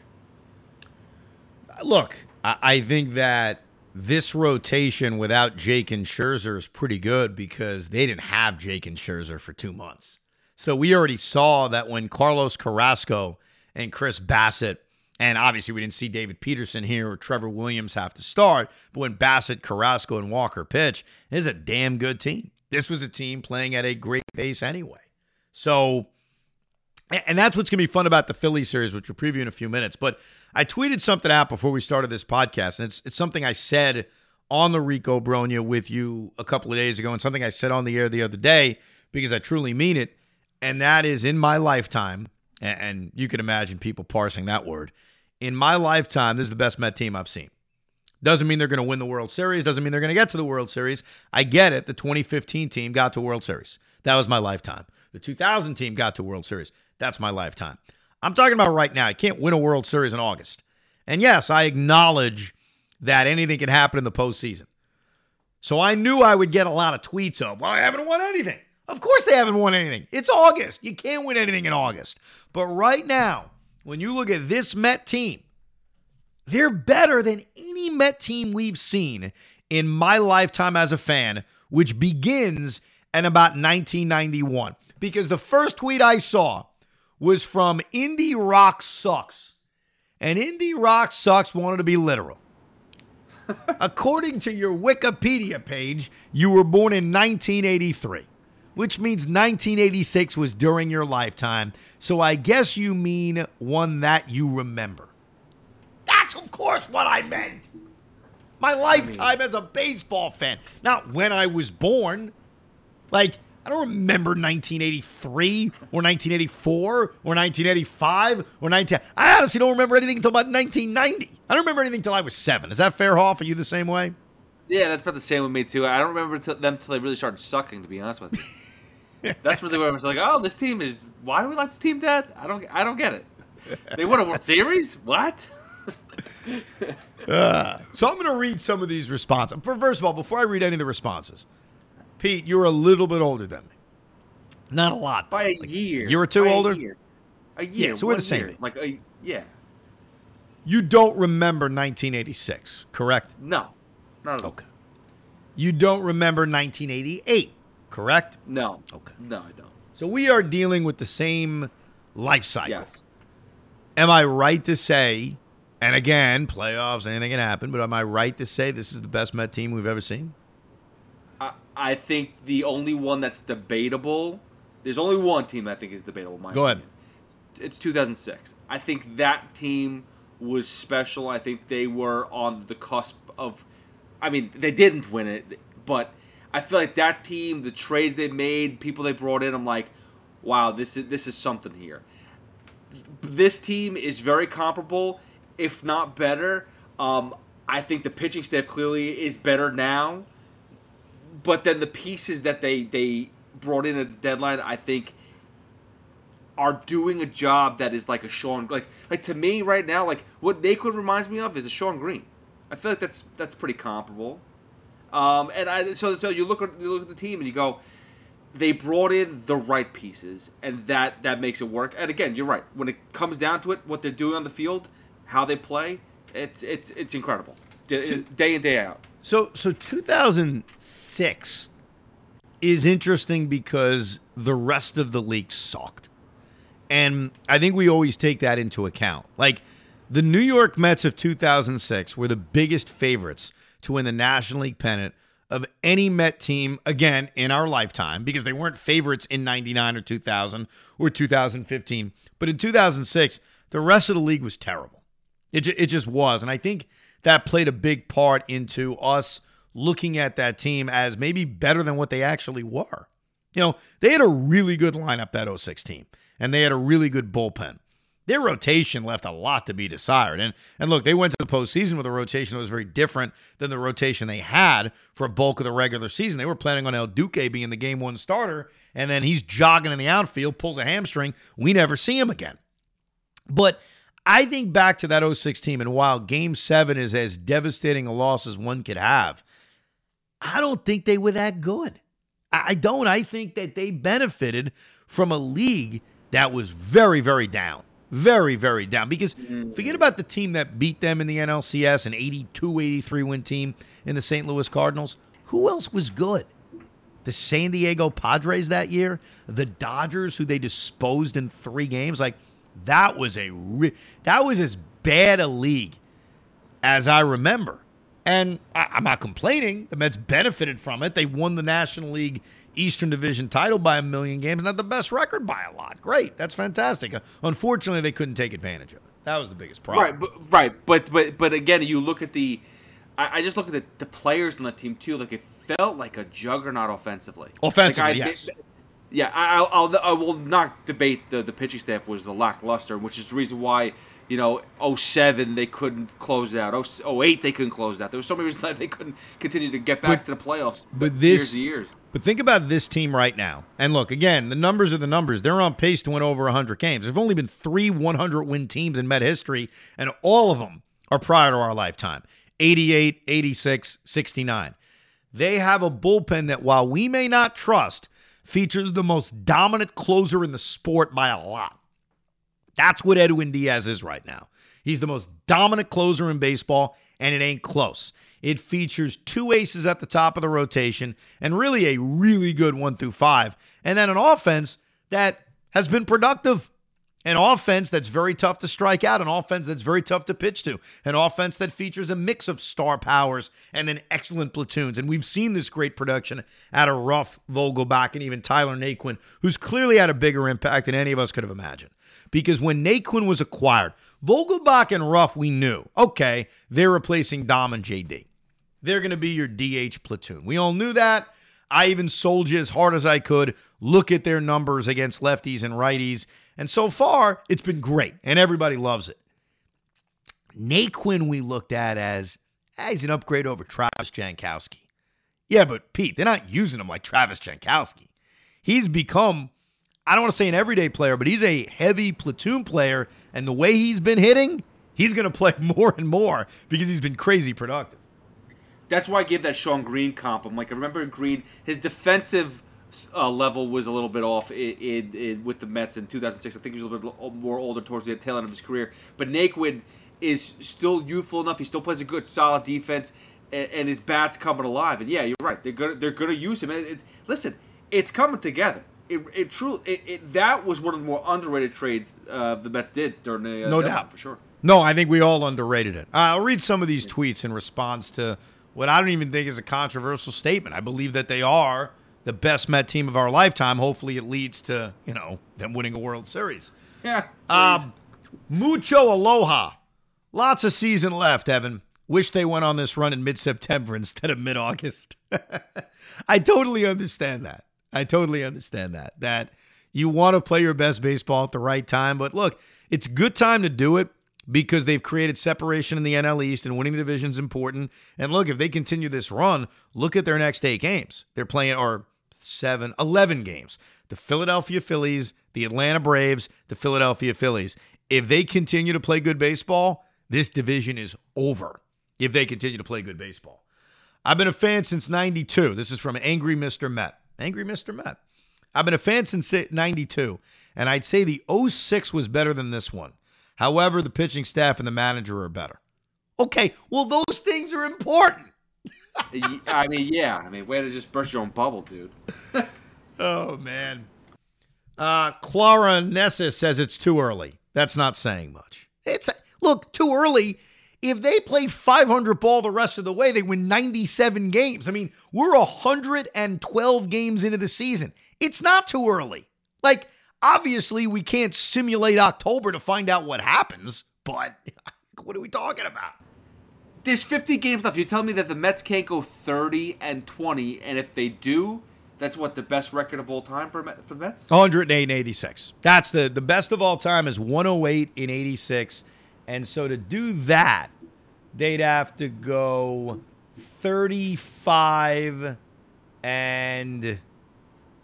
B: Look, I think that this rotation without Jake and Scherzer is pretty good because they didn't have Jake and Scherzer for two months. So we already saw that when Carlos Carrasco and Chris Bassitt, and obviously we didn't see David Peterson here or Trevor Williams have to start, but when Bassitt, Carrasco, and Walker pitch, this is a damn good team. This was a team playing at a great pace anyway. So, and that's what's going to be fun about the Philly series, which we'll preview in a few minutes. But I tweeted something out before we started this podcast, and it's, it's something I said on the Rico Brogna with you a couple of days ago, and something I said on the air the other day because I truly mean it. And that is in my lifetime, and you can imagine people parsing that word. In my lifetime, this is the best Met team I've seen. Doesn't mean they're going to win the World Series. Doesn't mean they're going to get to the World Series. I get it. The 2015 team got to World Series. That was my lifetime. The 2000 team got to World Series. That's my lifetime. I'm talking about right now. I can't win a World Series in August. And yes, I acknowledge that anything can happen in the postseason. So I knew I would get a lot of tweets of, well, I haven't won anything. Of course they haven't won anything. It's August. You can't win anything in August. But right now, when you look at this Met team, they're better than any Met team we've seen in my lifetime as a fan, which begins in about 1991. Because the first tweet I saw was from Indie Rock Sucks. And Indie Rock Sucks wanted to be literal. According to your Wikipedia page, you were born in 1983, which means 1986 was during your lifetime. So I guess you mean one that you remember. That's, of course, what I meant. My lifetime as a baseball fan. Not when I was born. Like, I don't remember 1983 or 1984 or 1985 or 19. I honestly don't remember anything until about 1990. I don't remember anything until I was seven. Is that fair, Hoff? Are you the same way?
C: Yeah, that's about the same with me too. I don't remember t- them until they really started sucking. To be honest with you, that's really where I was like, "Oh, this team is. Why do we like this team dead? I don't. I don't get it. They won a World Series. What?
B: Uh, so I'm going to read some of these responses. First of all, before I read any of the responses, Pete, you're a little bit older than me. Not a lot.
C: By a year.
B: Year or two
C: By
B: older?
C: A year. A year.
B: Yeah, so we're the same
C: year. Like a yeah.
B: You don't remember 1986, correct?
C: No. Not at all.
B: Okay. You don't remember 1988, correct?
C: No.
B: Okay.
C: No, I don't.
B: So we are dealing with the same life cycle.
C: Yes.
B: Am I right to say, and again, playoffs, anything can happen, but am I right to say this is the best Met team we've ever seen?
C: I, I think the only one that's debatable. There's only one team I think is debatable.
B: Go ahead.
C: It's 2006. I think that team was special. I think they were on the cusp of. I mean, they didn't win it, but I feel like that team, the trades they made, people they brought in, I'm like, wow, this is this is something here. This team is very comparable, if not better. Um, I think the pitching staff clearly is better now, but then the pieces that they they brought in at the deadline, I think, are doing a job that is like a Shawn like like to me right now, like what Naquin reminds me of is a Shawn Green. I feel like that's that's pretty comparable. Um, and I so so you look at you look at the team and you go, they brought in the right pieces, and that that makes it work. And again, you're right. When it comes down to it, what they're doing on the field, how they play, it's it's it's incredible, day, day in day out.
B: So so 2006 is interesting because the rest of the league sucked. And I think we always take that into account. Like the New York Mets of 2006 were the biggest favorites to win the National League pennant of any Met team again in our lifetime because they weren't favorites in 99 or 2000 or 2015. But in 2006, the rest of the league was terrible. It, it just was. And I think that played a big part into us looking at that team as maybe better than what they actually were. You know, they had a really good lineup, that 06 team, and they had a really good bullpen. Their rotation left a lot to be desired. And and look, they went to the postseason with a rotation that was very different than the rotation they had for a bulk of the regular season. They were planning on El Duque being the game one starter, and then he's jogging in the outfield, pulls a hamstring. We never see him again. But I think back to that 06 team, and while game seven is as devastating a loss as one could have, I don't think they were that good. I don't. I think that they benefited from a league that was very, very down. Very, very down. Because mm. forget about the team that beat them in the NLCS, an 82 83 win team in the St. Louis Cardinals. Who else was good? the San Diego Padres that year, the Dodgers, who they disposed in three games. Like that was a re- that was as bad a league as I remember. And I, I'm not complaining. The Mets benefited from it. They won the National League Eastern Division title by a million games. Not the best record by a lot. Great. That's fantastic. Unfortunately, they couldn't take advantage of it. That was the biggest problem.
C: Right, but right, but but but again, you look at the. I, I just look at the, the players on the team too. Like it felt like a juggernaut offensively.
B: Offensively,
C: Like, I-
B: yes.
C: Yeah, I, I'll, I'll I will not debate the the pitching staff was the lackluster, which is the reason why you know 07 they couldn't close it out. 08 they couldn't close it out. There was so many reasons why they couldn't continue to get back
B: But-
C: to the playoffs.
B: but
C: years
B: this-
C: and years.
B: But think about this team right now. And look, again, the numbers are the numbers. They're on pace to win over 100 games. There've only been three 100 win teams in Met history, and all of them are prior to our lifetime 88, 86, 69. They have a bullpen that, while we may not trust, features the most dominant closer in the sport by a lot. That's what Edwin Diaz is right now. He's the most dominant closer in baseball, and it ain't close. It features two aces at the top of the rotation and really a really good one through five. And then an offense that has been productive. An offense that's very tough to strike out, an offense that's very tough to pitch to, an offense that features a mix of star powers and then excellent platoons. And we've seen this great production out of Ruf, Vogelbach, and even Tyler Naquin, who's clearly had a bigger impact than any of us could have imagined. Because when Naquin was acquired, Vogelbach and Ruf, we knew, okay, they're replacing Dom and JD. They're going to be your DH platoon. We all knew that. I even sold you as hard as I could. Look at their numbers against lefties and righties. And so far, it's been great, and everybody loves it. Naquin, we looked at as ah, he's an upgrade over Travis Jankowski. Yeah, but Pete, they're not using him like Travis Jankowski. He's become, I don't want to say an everyday player, but he's a heavy platoon player. And the way he's been hitting, he's going to play more and more because he's been crazy productive.
C: That's why I gave that Shawn Green comp. I'm like, I remember Green, his defensive uh, level was a little bit off with the Mets in 2006. I think he was a little bit more older towards the tail end of his career. But Naquin is still youthful enough. He still plays a good, solid defense, and, and his bat's coming alive. And yeah, you're right. They're gonna they're gonna use him. And it, listen, it's coming together. It, it truly it, it, that was one of the more underrated trades uh, the Mets did during the uh,
B: No doubt.
C: for sure.
B: No, I think we all underrated it. Uh, I'll read some of these tweets in response to what I don't even think is a controversial statement. I believe that they are the best Met team of our lifetime. Hopefully, it leads to you know them winning a World Series.
C: Yeah.
B: Um, mucho aloha. Lots of season left, Evan. Wish they went on this run in mid September instead of mid August. I totally understand that. I totally understand that. That you want to play your best baseball at the right time. But look, it's a good time to do it because they've created separation in the NL East and winning the division is important. And look, if they continue this run, look at their next eight games. They're playing, or seven, 11 games. The Philadelphia Phillies, the Atlanta Braves, the Philadelphia Phillies. If they continue to play good baseball, this division is over. If they continue to play good baseball. I've been a fan since 92. This is from Angry Mr. Met. Angry Mr. Met. I've been a fan since 92, and I'd say the 06 was better than this one. However, the pitching staff and the manager are better. Okay, well, those things are important.
C: I mean, yeah. I mean, way to just burst your own bubble, dude.
B: Oh, man. Uh, Clara Nessa says it's too early. That's not saying much. It's look too early. If they play 500 ball the rest of the way, they win 97 games. I mean, we're 112 games into the season. It's not too early. Like, obviously, we can't simulate October to find out what happens, but what are we talking about?
C: There's 50 games left. You tell me that the Mets can't go 30 and 20, and if they do, that's what the best record of all time for for the Mets.
B: 108 and 86. That's the the best of all time is 108 in 86. And so to do that, they'd have to go 35 and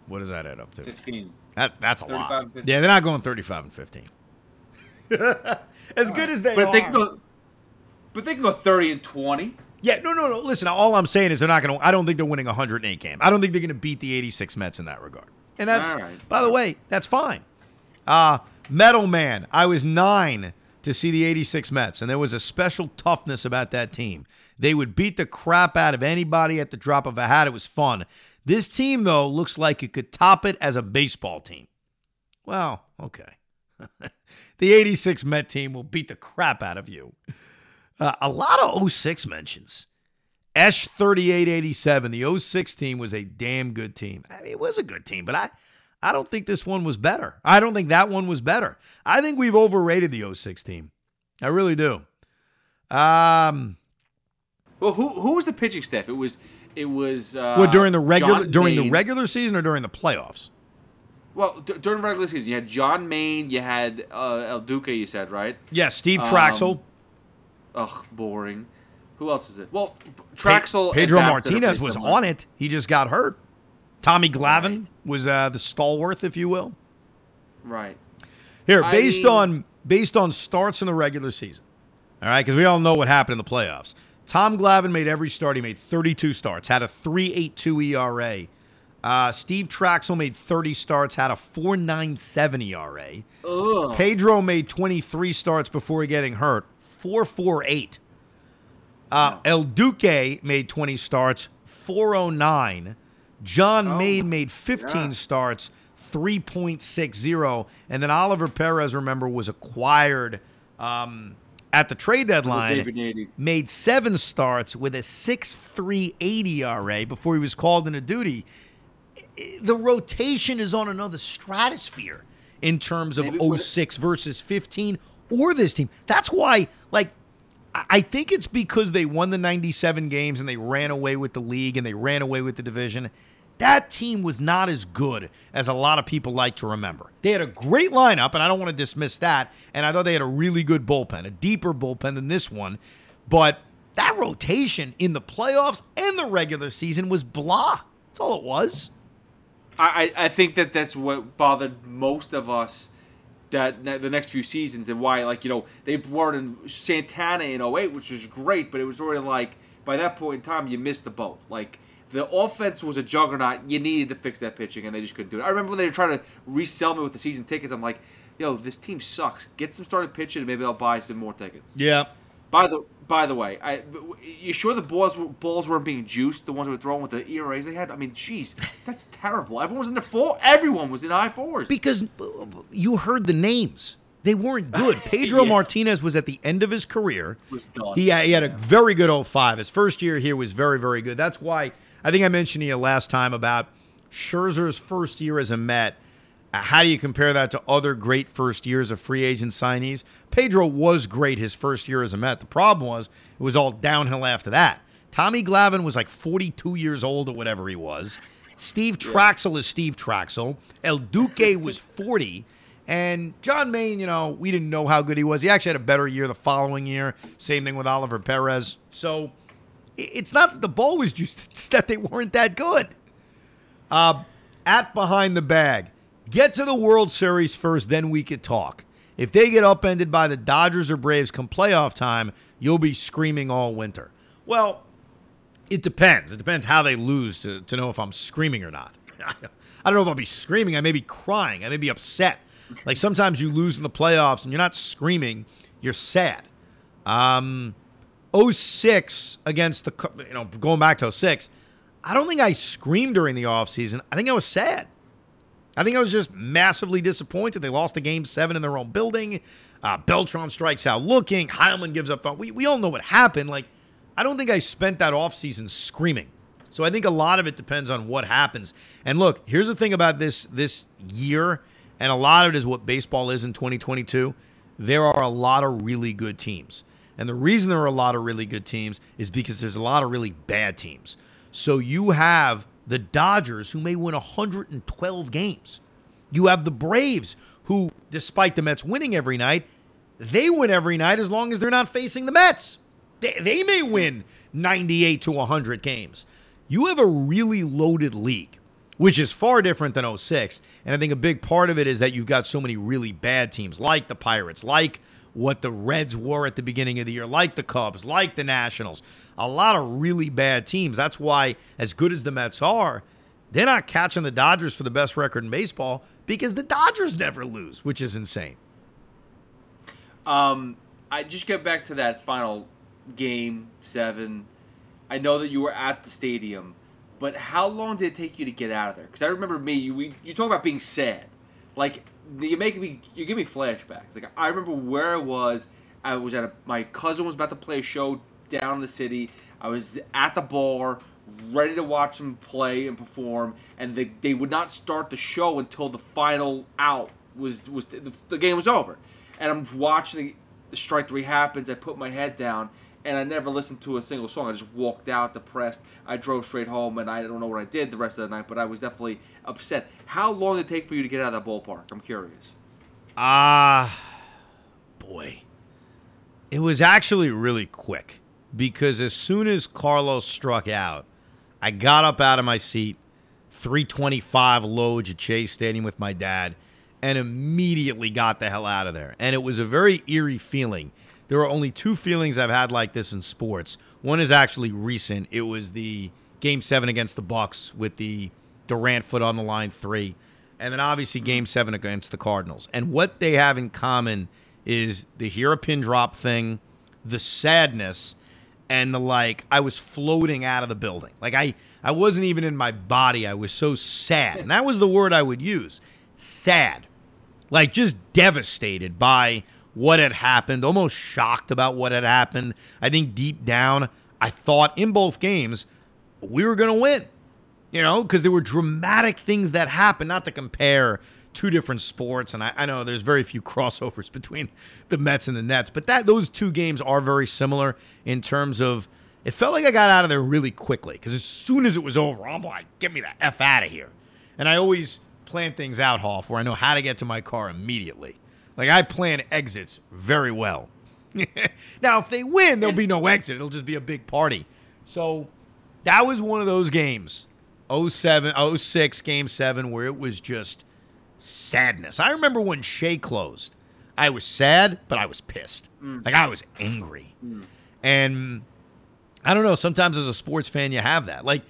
B: what does that add up to?
C: 15.
B: That that's a
C: 35
B: lot.
C: and 15.
B: Yeah, they're not going 35 and 15. as good as they
C: But
B: are.
C: they can go, but they can go 30 and 20.
B: Yeah, no, no, no. Listen, all I'm saying is they're not going to. I don't think they're winning 108 game. I don't think they're going to beat the 86 Mets in that regard. And that's,
C: right.
B: by the way, that's fine. Uh, Metal Man, I was nine to see the 86 Mets, and there was a special toughness about that team. They would beat the crap out of anybody at the drop of a hat. It was fun. This team, though, looks like it could top it as a baseball team. Well, okay. the 86 Met team will beat the crap out of you. Uh, a lot of 06 mentions. Esh 3887, the 06 team was a damn good team. I mean, it was a good team, but I, I don't think this one was better. I don't think that one was better. I think we've overrated the 06 team. I really do. Um,
C: well, who who was the pitching staff? It was it was uh,
B: what during the regular
C: John
B: during the regular season or during the playoffs?
C: Well, d- during the regular season, you had John Maine, you had uh, El Duque. You said right?
B: Yeah, Steve
C: Um,
B: Trachsel.
C: Ugh, boring. Who else was it? Well, Trachsel.
B: Pe- Pedro Martinez was on it. He just got hurt. Tommy Glavine was uh, the stalwart, if you will.
C: Right.
B: Here,
C: I
B: based
C: mean-
B: on based on starts in the regular season, all right, because we all know what happened in the playoffs. Tom Glavine made every start. He made 32 starts, had a 3.82 ERA. Uh, Steve Trachsel made 30 starts, had a 4.97 ERA.
C: Ugh.
B: Pedro made 23 starts before getting hurt, 4.48. Uh, El Duque made 20 starts, 409. John
C: Oh,
B: Maine made 15 starts, 3.60. And then Oliver Perez, remember, was acquired um, at the trade deadline. Made seven starts with a 6.38 ERA before he was called into duty. The rotation is on another stratosphere in terms of
C: Maybe
B: 06 versus 15 or this team. That's why, like, I- think it's because they won the 97 games and they ran away with the league and they ran away with the division. That team was not as good as a lot of people like to remember. They had a great lineup, and I don't want to dismiss that. And I thought they had a really good bullpen, a deeper bullpen than this one. But that rotation in the playoffs and the regular season was blah. That's all it was.
C: I I think that that's what bothered most of us that the next few seasons and why like you know they brought in Santana in 08 which was great but it was already like by that point in time you missed the boat. Like the offense was a juggernaut. You needed to fix that pitching and they just couldn't do it. I remember when they were trying to resell me with the season tickets I'm like yo this team sucks. Get some started pitching and maybe I'll buy some more tickets.
B: Yeah.
C: By the by the way, I you sure the balls were- balls weren't being juiced? The ones that were thrown with the ERAs they had. I mean, jeez, that's terrible. Everyone was in the four. Everyone was in I fours.
B: Because uh, you heard the names. They weren't good. Pedro
C: Yeah.
B: Martinez was at the end of his career. He, he had a very good 05. His first year here was very, very good. That's why I think I mentioned to you last time about Scherzer's first year as a Met. Uh, How do you compare that to other great first years of free agent signees? Pedro was great his first year as a Met. The problem was it was all downhill after that. Tommy Glavine was like 42 years old or whatever he was. Steve Trachsel is Steve Trachsel. El Duque was 40. And John Maine, you know, we didn't know how good he was. He actually had a better year the following year. Same thing with Oliver Perez. So it's not that the ball was just it's that they weren't that good. Uh, at behind the bag. Get to the World Series first, then we could talk. If they get upended by the Dodgers or Braves come playoff time, you'll be screaming all winter. Well, it depends. It depends how they lose to, to know if I'm screaming or not. I don't know if I'll be screaming. I may be crying. I may be upset. Like sometimes you lose in the playoffs and you're not screaming, you're sad. Um, 06 against the, you know, going back to 06, I don't think I screamed during the offseason. I think I was sad. I think I was just massively disappointed. They lost the game seven in their own building. Uh, Beltran strikes out looking. Heilman gives up. We, we all know what happened. Like, I don't think I spent that offseason screaming. So I think a lot of it depends on what happens. And look, here's the thing about this this year, and a lot of it is what baseball is in 2022. There are a lot of really good teams. And the reason there are a lot of really good teams is because there's a lot of really bad teams. So you have the Dodgers who may win 112 games. You have the Braves who, despite the Mets winning every night, they win every night as long as they're not facing the Mets. They, they may win 98 to 100 games. You have a really loaded league, which is far different than 06. And I think a big part of it is that you've got so many really bad teams, like the Pirates, like what the Reds were at the beginning of the year, like the Cubs, like the Nationals. A lot of really bad teams. That's why, as good as the Mets are, they're not catching the Dodgers for the best record in baseball because the Dodgers never lose, which is insane.
C: Um, I just get back to that final game seven. I know that you were at the stadium. but how long did it take you to get out of there? Because I remember me. You we, you talk about being sad, like you make me you give me flashbacks. Like I remember where I was. I was at a, my cousin was about to play a show down in the city. I was at the bar, ready to watch them play and perform, and they, they would not start the show until the final out was was the, the game was over. And I'm watching the, the strike three happens. I put my head down, and I never listened to a single song. I just walked out depressed. I drove straight home, and I don't know what I did the rest of the night, but I was definitely upset. How long did it take for you to get out of that ballpark? I'm curious.
B: Ah, boy. It was actually really quick because as soon as Carlos struck out, I got up out of my seat, 325 loads at Shea Stadium with my dad, and immediately got the hell out of there. And it was a very eerie feeling. There are only two feelings I've had like this in sports. One is actually recent. It was the game seven against the Bucks with the Durant foot on the line three. And then obviously game mm-hmm. seven against the Cardinals. And what they have in common is the hear a pin drop thing, the sadness, and the like I was floating out of the building. Like I I wasn't even in my body. I was so sad. And that was the word I would use. Sad. Like just devastated by what had happened, almost shocked about what had happened. I think deep down I thought in both games we were going to win. You know, because there were dramatic things that happened, not to compare two different sports, and I, I, know there's very few crossovers between the Mets and the Nets, but that those two games are very similar in terms of. It felt like I got out of there really quickly because as soon as it was over, I'm like, "Get me the f out of here!" And I always plan things out, Hoff, where I know how to get to my car immediately. Like I plan exits very well. now, if they win, there'll be no exit; it'll just be a big party. So that was one of those games 07, 06, game seven, where it was just sadness. I remember when Shea closed. I was sad, but I was pissed. Mm. Like I was angry. Mm. And I don't know, sometimes as a sports fan you have that. Like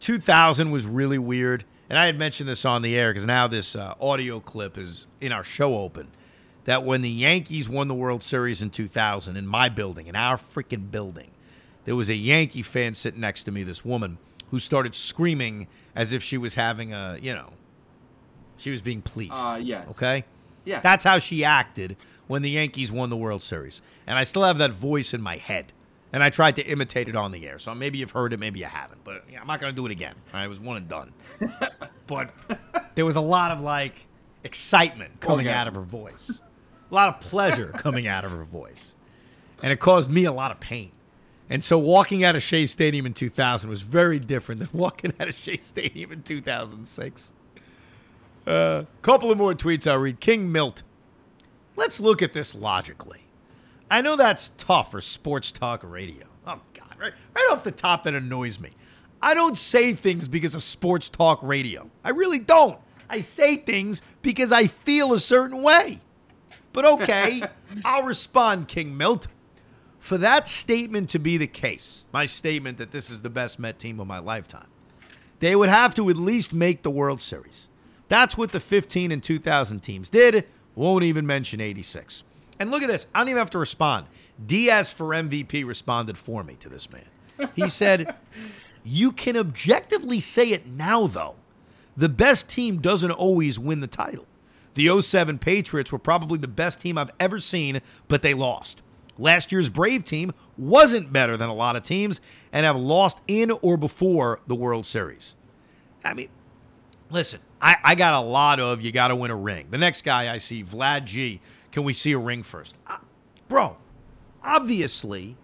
B: 2000 was really weird. And I had mentioned this on the air because now this uh, audio clip is in our show open. That when the Yankees won the World Series in 2000 in my building, in our freaking building, there was a Yankee fan sitting next to me, this woman, who started screaming as if she was having a, you know, she was being pleased.
C: Uh, yes.
B: Okay?
C: Yeah.
B: That's how she acted when the Yankees won the World Series. And I still have that voice in my head. And I tried to imitate it on the air. So maybe you've heard it, maybe you haven't. But yeah, I'm not going to do it again. I was one and done. but there was a lot of like excitement coming okay. out of her voice, a lot of pleasure coming out of her voice. And it caused me a lot of pain. And so walking out of Shea Stadium in 2000 was very different than walking out of Shea Stadium in 2006. A uh, couple of more tweets I'll read. King Milt. Let's look at this logically. I know that's tough for sports talk radio. Oh, God. Right, right off the top, that annoys me. I don't say things because of sports talk radio. I really don't. I say things because I feel a certain way. But okay, I'll respond, King Milt. For that statement to be the case, my statement that this is the best Met team of my lifetime, they would have to at least make the World Series. That's what the 15 and 2000 teams did. Won't even mention 86. And look at this. I don't even have to respond. Diaz for MVP responded for me to this man. He said, You can objectively say it now, though. The best team doesn't always win the title. The 07 Patriots were probably the best team I've ever seen, but they lost. Last year's Brave team wasn't better than a lot of teams and have lost in or before the World Series. I mean, listen, I, I got a lot of you got to win a ring. The next guy I see, Vlad G. Can we see a ring first? Uh, bro, obviously,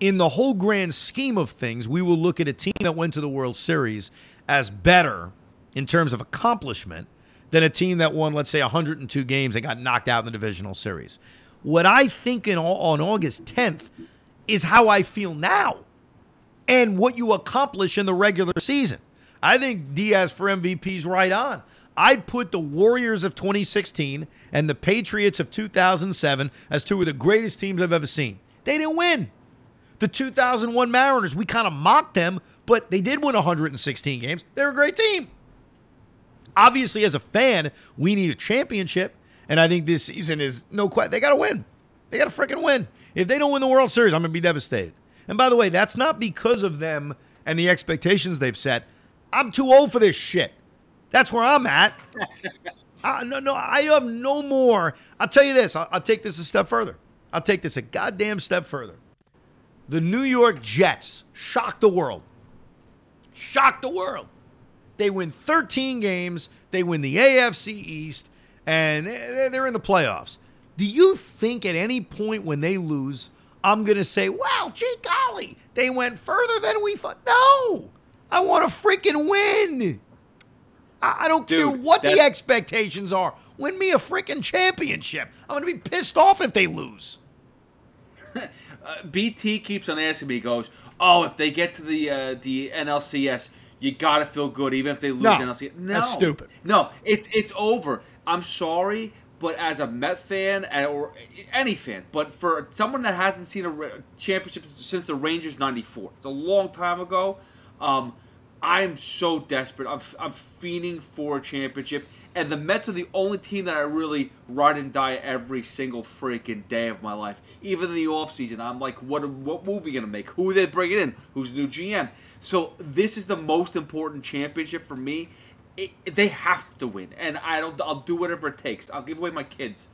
B: in the whole grand scheme of things, we will look at a team that went to the World Series as better in terms of accomplishment than a team that won, let's say, 102 games and got knocked out in the divisional series. What I think in, on August 10th is how I feel now and what you accomplish in the regular season. I think Diaz for MVP is right on. I'd put the Warriors of 2016 and the Patriots of 2007 as two of the greatest teams I've ever seen. They didn't win. The 2001 Mariners, we kind of mocked them, but they did win 116 games. They're a great team. Obviously, as a fan, we need a championship, and I think this season is no question. They got to win. They got to freaking win. If they don't win the World Series, I'm going to be devastated. And by the way, that's not because of them and the expectations they've set, I'm too old for this shit. That's where I'm at. uh, no, no, I have no more. I'll tell you this. I'll, I'll take this a step further. I'll take this a goddamn step further. The New York Jets shocked the world. Shocked the world. They win 13 games. They win the AFC East, and they're in the playoffs. Do you think at any point when they lose, I'm going to say, well, gee golly, they went further than we thought? No, I want to freaking win. I, I don't
C: Dude,
B: care what the expectations are. Win me a freaking championship. I'm going to be pissed off if they lose.
C: Uh, BT keeps on asking me. He goes, "Oh, if they get to the uh, the NLCS, you gotta feel good, even if they lose
B: No,
C: the NLCS." No,
B: that's stupid.
C: No, it's it's over. I'm sorry, but as a Met fan or any fan, but for someone that hasn't seen a championship since the Rangers '94, it's a long time ago. Um, I'm so desperate. I'm I'm fiending for a championship. And the Mets are the only team that I really ride and die every single freaking day of my life. Even in the offseason, I'm like, what what movie gonna make? Who are they bringing in? Who's the new GM? So this is the most important championship for me. It, they have to win, and I don't. I'll do whatever it takes. I'll give away my kids.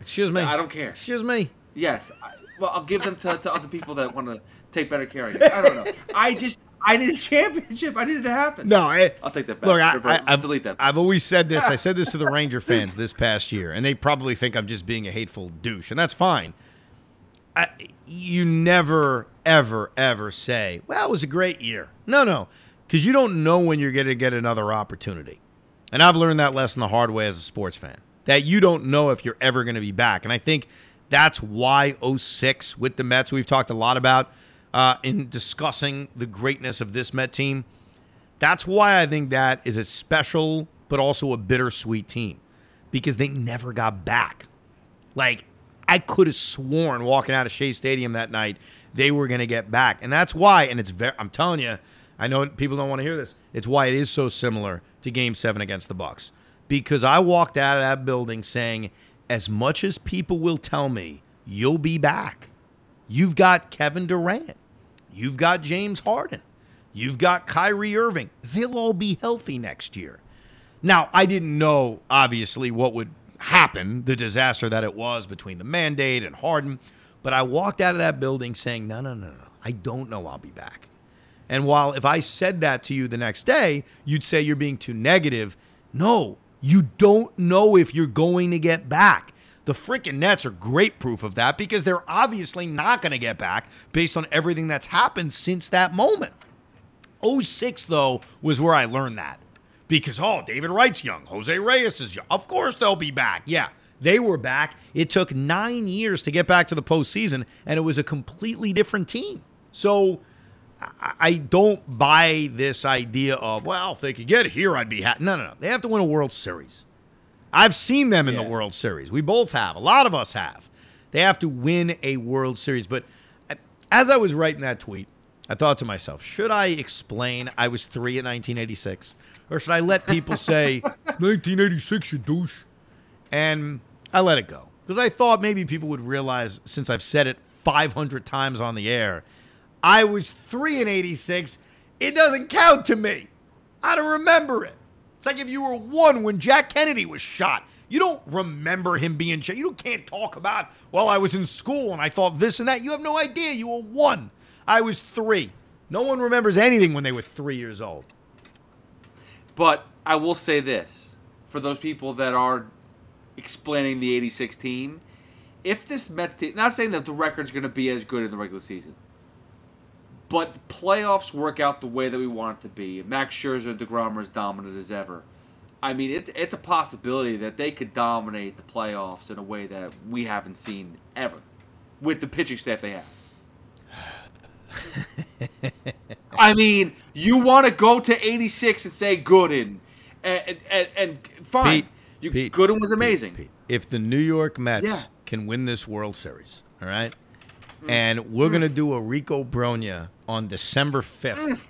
B: Excuse me.
C: I don't care.
B: Excuse me.
C: Yes. I, well, I'll give them to, to other people that want to take better care of you. I don't know. I just I need a championship. I need it to happen.
B: No, I,
C: I'll take that back.
B: Look, I, I, I've,
C: delete that.
B: I've always said this. I said this to the Ranger fans this past year, and they probably think I'm just being a hateful douche, and that's fine. I, you never, ever, ever say, "Well, it was a great year." No, no, because you don't know when you're going to get another opportunity. And I've learned that lesson the hard way as a sports fan. That you don't know if you're ever going to be back. And I think that's why 06 with the Mets, we've talked a lot about uh, in discussing the greatness of this Met team. That's why I think that is a special, but also a bittersweet team because they never got back. Like, I could have sworn walking out of Shea Stadium that night they were going to get back. And that's why, and it's very, I'm telling you, I know people don't want to hear this. It's why it is so similar to game seven against the Bucks. Because I walked out of that building saying, as much as people will tell me you'll be back, you've got Kevin Durant, you've got James Harden, you've got Kyrie Irving. They'll all be healthy next year. Now, I didn't know, obviously, what would happen, the disaster that it was between the mandate and Harden, but I walked out of that building saying, no, no, no, no, I don't know I'll be back. And while if I said that to you the next day, you'd say you're being too negative. No, you don't know if you're going to get back. The freaking Nets are great proof of that because they're obviously not going to get back based on everything that's happened since that moment. 06, though, was where I learned that. Because, oh, David Wright's young. Jose Reyes is young. Of course they'll be back. Yeah, they were back. It took nine years to get back to the postseason, and it was a completely different team. So I- don't buy this idea of, well, if they could get here, I'd be happy. No, no, no. They have to win a World Series. I've seen them in the World Series. We both have. A lot of us have. They have to win a World Series. But uh, as I was writing that tweet, I thought to myself, should I explain I was three in 1986? Or should I let people say, 1986, you douche? And I let it go. Because I thought maybe people would realize, since I've said it 500 times on the air, I was three in 86. It doesn't count to me. I don't remember it. It's like if you were one when Jack Kennedy was shot. You don't remember him being shot. You can't talk about, well, I was in school and I thought this and that. You have no idea. You were one. I was three. No one remembers anything when they were three years old.
C: But I will say this for those people that are explaining the 86 team, if this Mets team, not saying that the record's going to be as good in the regular season, but the playoffs work out the way that we want it to be. Max Scherzer DeGrom are as dominant as ever. I mean, it's, it's a possibility that they could dominate the playoffs in a way that we haven't seen ever with the pitching staff they have. I mean, you want to go to 86 and say Gooden, and and, and fine.
B: Pete,
C: you,
B: Pete,
C: Gooden was amazing.
B: Pete, If the New York Mets
C: Yeah.
B: can win this World Series, all right, mm. and we're gonna mm. do a Rico Brogna on December fifth, mm.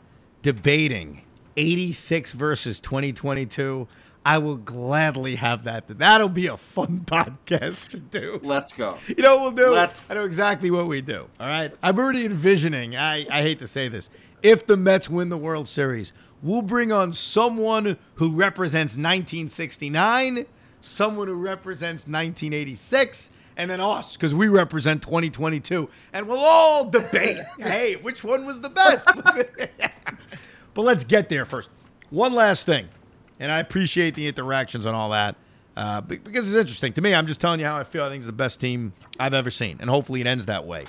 B: debating eighty six versus twenty twenty two. I will gladly have that. That'll be a fun podcast to do.
C: Let's go.
B: You know what we'll do?
C: Let's-
B: I know exactly what we do. All right. I'm already envisioning, I, I hate to say this, if the Mets win the World Series, we'll bring on someone who represents 1969, someone who represents 1986, and then us, because we represent 2022. And we'll all debate hey, which one was the best? but let's get there first. One last thing, and I appreciate the interactions and all that uh, because it's interesting to me. I'm just telling you how I feel. I think it's the best team I've ever seen, and hopefully it ends that way.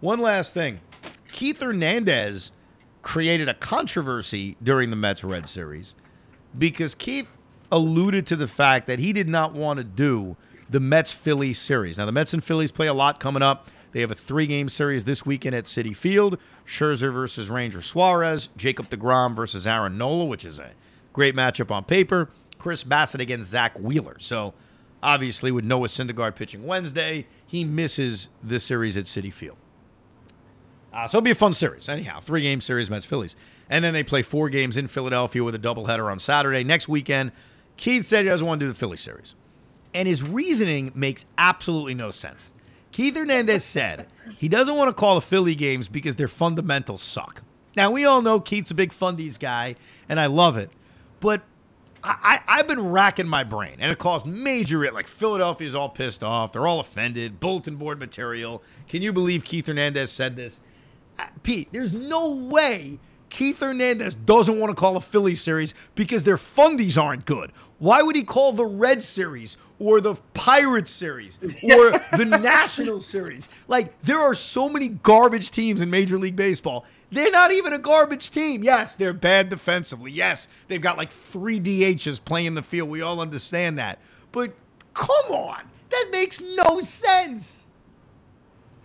B: One last thing, Keith Hernandez created a controversy during the Mets Red series because Keith alluded to the fact that he did not want to do the Mets Philly series. Now, the Mets and Phillies play a lot coming up. They have a three game series this weekend at Citi Field Scherzer versus Ranger Suarez, Jacob DeGrom versus Aaron Nola, which is a great matchup on paper, Chris Bassitt against Zack Wheeler. So, obviously, with Noah Syndergaard pitching Wednesday, he misses this series at Citi Field. Uh, so it'll be a fun series. Anyhow, three game series, Mets Phillies. And then they play four games in Philadelphia with a doubleheader on Saturday. Next weekend, Keith said he doesn't want to do the Philly series. And his reasoning makes absolutely no sense. Keith Hernandez said he doesn't want to call the Philly games because their fundamentals suck. Now, we all know Keith's a big fundies guy, and I love it. But I, I've been racking my brain, and it caused major. Like Philadelphia's all pissed off. They're all offended. Bulletin board material. Can you believe Keith Hernandez said this? Uh, Pete, there's no way Keith Hernandez doesn't want to call a Philly series because their fundies aren't good. Why would he call the Red Series or the Pirates series or the National Series? Like, there are so many garbage teams in Major League Baseball. They're not even a garbage team. Yes, they're bad defensively. Yes, they've got like three DHs playing the field. We all understand that. But come on, that makes no sense.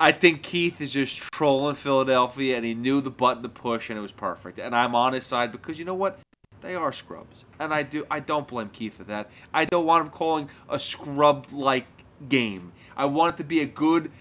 C: I think Keith is just trolling Philadelphia, and he knew the button to push, and it was perfect. And I'm on his side because you know what? They are scrubs, and I do. I don't blame Keith for that. I don't want him calling a scrub-like game. I want it to be a good.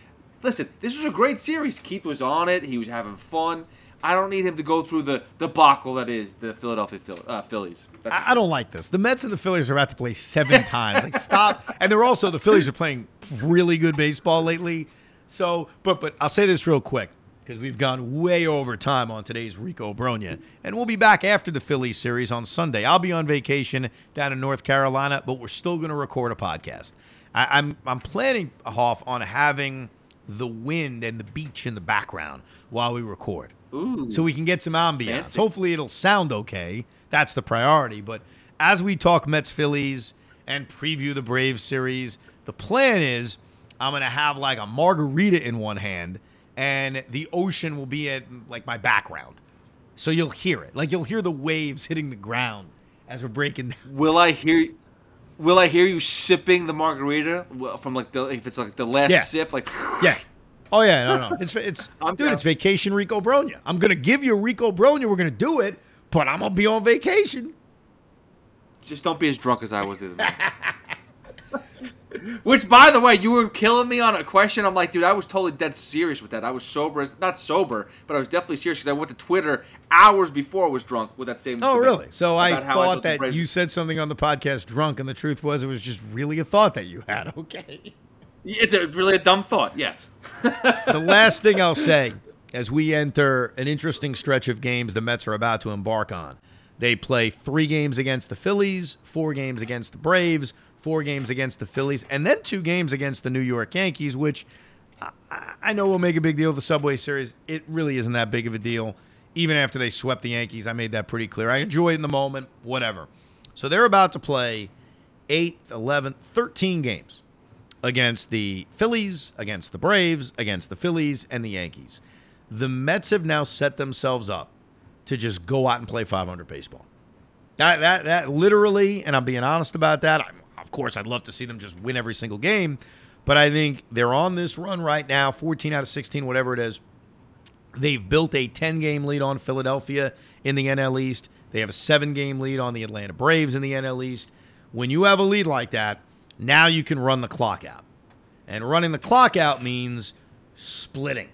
C: Listen, this was a great series. Keith was on it. He was having fun. I don't need him to go through the debacle that is the Philadelphia Phil- uh, Phillies.
B: I, I don't like this. The Mets and the Phillies are about to play seven times. Like, stop. And they're also, the Phillies are playing really good baseball lately. So, but but I'll say this real quick because we've gone way over time on today's Rico Brogna, and we'll be back after the Phillies series on Sunday. I'll be on vacation down in North Carolina, but we're still going to record a podcast. I, I'm I'm planning Hoff on having the wind and the beach in the background while we record,
C: Ooh.
B: so we can get some ambiance.
C: Fancy.
B: Hopefully, it'll sound okay. That's the priority. But as we talk Mets Phillies and preview the Braves series, the plan is I'm going to have like a margarita in one hand and the ocean will be at like my background. So you'll hear it. Like you'll hear the waves hitting the ground as we're breaking down.
C: Will I hear? Will I hear you sipping the margarita from like the if it's like the last
B: Yeah.
C: sip? Like
B: Yeah. Oh yeah, no, no. It's it's
C: I'm
B: dude,
C: down.
B: it's vacation Rico Brogna. I'm gonna give you a Rico Brogna. We're gonna do it, but I'm gonna be on vacation.
C: just don't be as drunk as I was the other night. Which, by the way, you were killing me on a question. I'm like, dude, I was totally dead serious with that. I was sober, as- not sober, but I was definitely serious because I went to Twitter hours before I was drunk with that same.
B: Oh, really? So I thought
C: the
B: that you said something on the podcast drunk, and the truth was it was just really a thought that you had. Okay.
C: It's a, really a dumb thought. Yes.
B: the last thing I'll say as we enter an interesting stretch of games the Mets are about to embark on. They play three games against the Phillies, four games against the Braves, four games against the Phillies, and then two games against the New York Yankees, which I, I know will make a big deal of the Subway Series. It really isn't that big of a deal. Even after they swept the Yankees, I made that pretty clear. I enjoyed in the moment, whatever. So they're about to play 8, 11, 13 games against the Phillies, against the Braves, against the Phillies, and the Yankees. The Mets have now set themselves up to just go out and play 500 baseball. That that that literally, and I'm being honest about that. I'm, of course, I'd love to see them just win every single game, but I think they're on this run right now, 14 out of 16, whatever it is. They've built a 10 game lead on Philadelphia in the NL East. They have a seven game lead on the Atlanta Braves in the NL East. When you have a lead like that, now you can run the clock out. And running the clock out means splitting.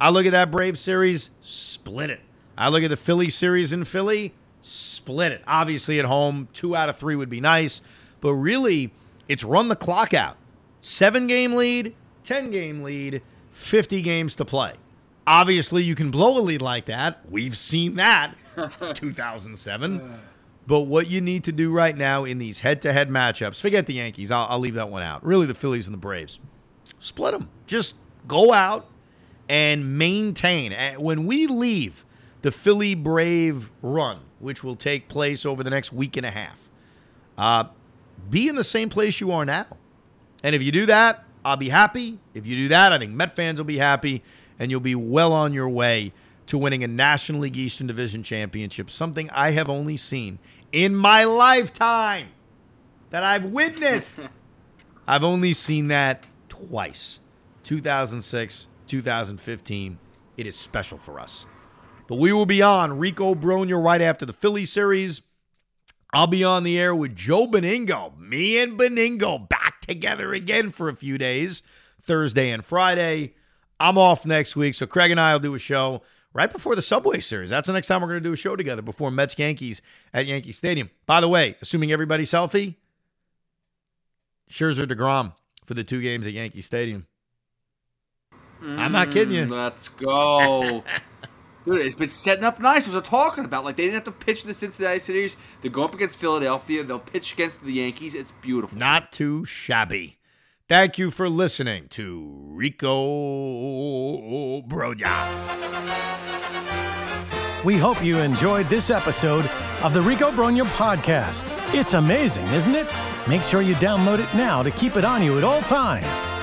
B: I look at that Brave series, split it. I look at the Philly series in Philly, split it. Obviously, at home, two out of three would be nice, but really, it's run the clock out. Seven game lead, 10 game lead, 50 games to play. Obviously, you can blow a lead like that. We've seen that. 2007. But what you need to do right now in these head to head matchups, forget the Yankees. I'll, I'll, leave that one out. Really, the Phillies and the Braves. Split them. Just go out and maintain. When we leave the Philly Brave run, which will take place over the next week and a half, uh, be in the same place you are now. And if you do that, I'll be happy. If you do that, I think Met fans will be happy, and you'll be well on your way to winning a National League Eastern Division championship, something I have only seen in my lifetime that I've witnessed. I've only seen that twice 2006, 2015. It is special for us. But we will be on Rico Brogna right after the Philly series. I'll be on the air with Joe Benigno. Me and Benigno back together again for a few days, Thursday and Friday. I'm off next week, so Craig and I will do a show right before the Subway Series. That's the next time we're going to do a show together before Mets Yankees at Yankee Stadium. By the way, assuming everybody's healthy, Scherzer DeGrom for the two games at Yankee Stadium. Mm, I'm not kidding you.
C: Let's go. Dude, it's been setting up nice. What I'm talking about. Like they didn't have to pitch the Cincinnati series. They go up against Philadelphia. They'll pitch against the Yankees. It's beautiful.
B: Not too shabby. Thank you for listening to Rico Brogna.
A: We hope you enjoyed this episode of the Rico Brogna podcast. It's amazing, isn't it? Make sure you download it now to keep it on you at all times.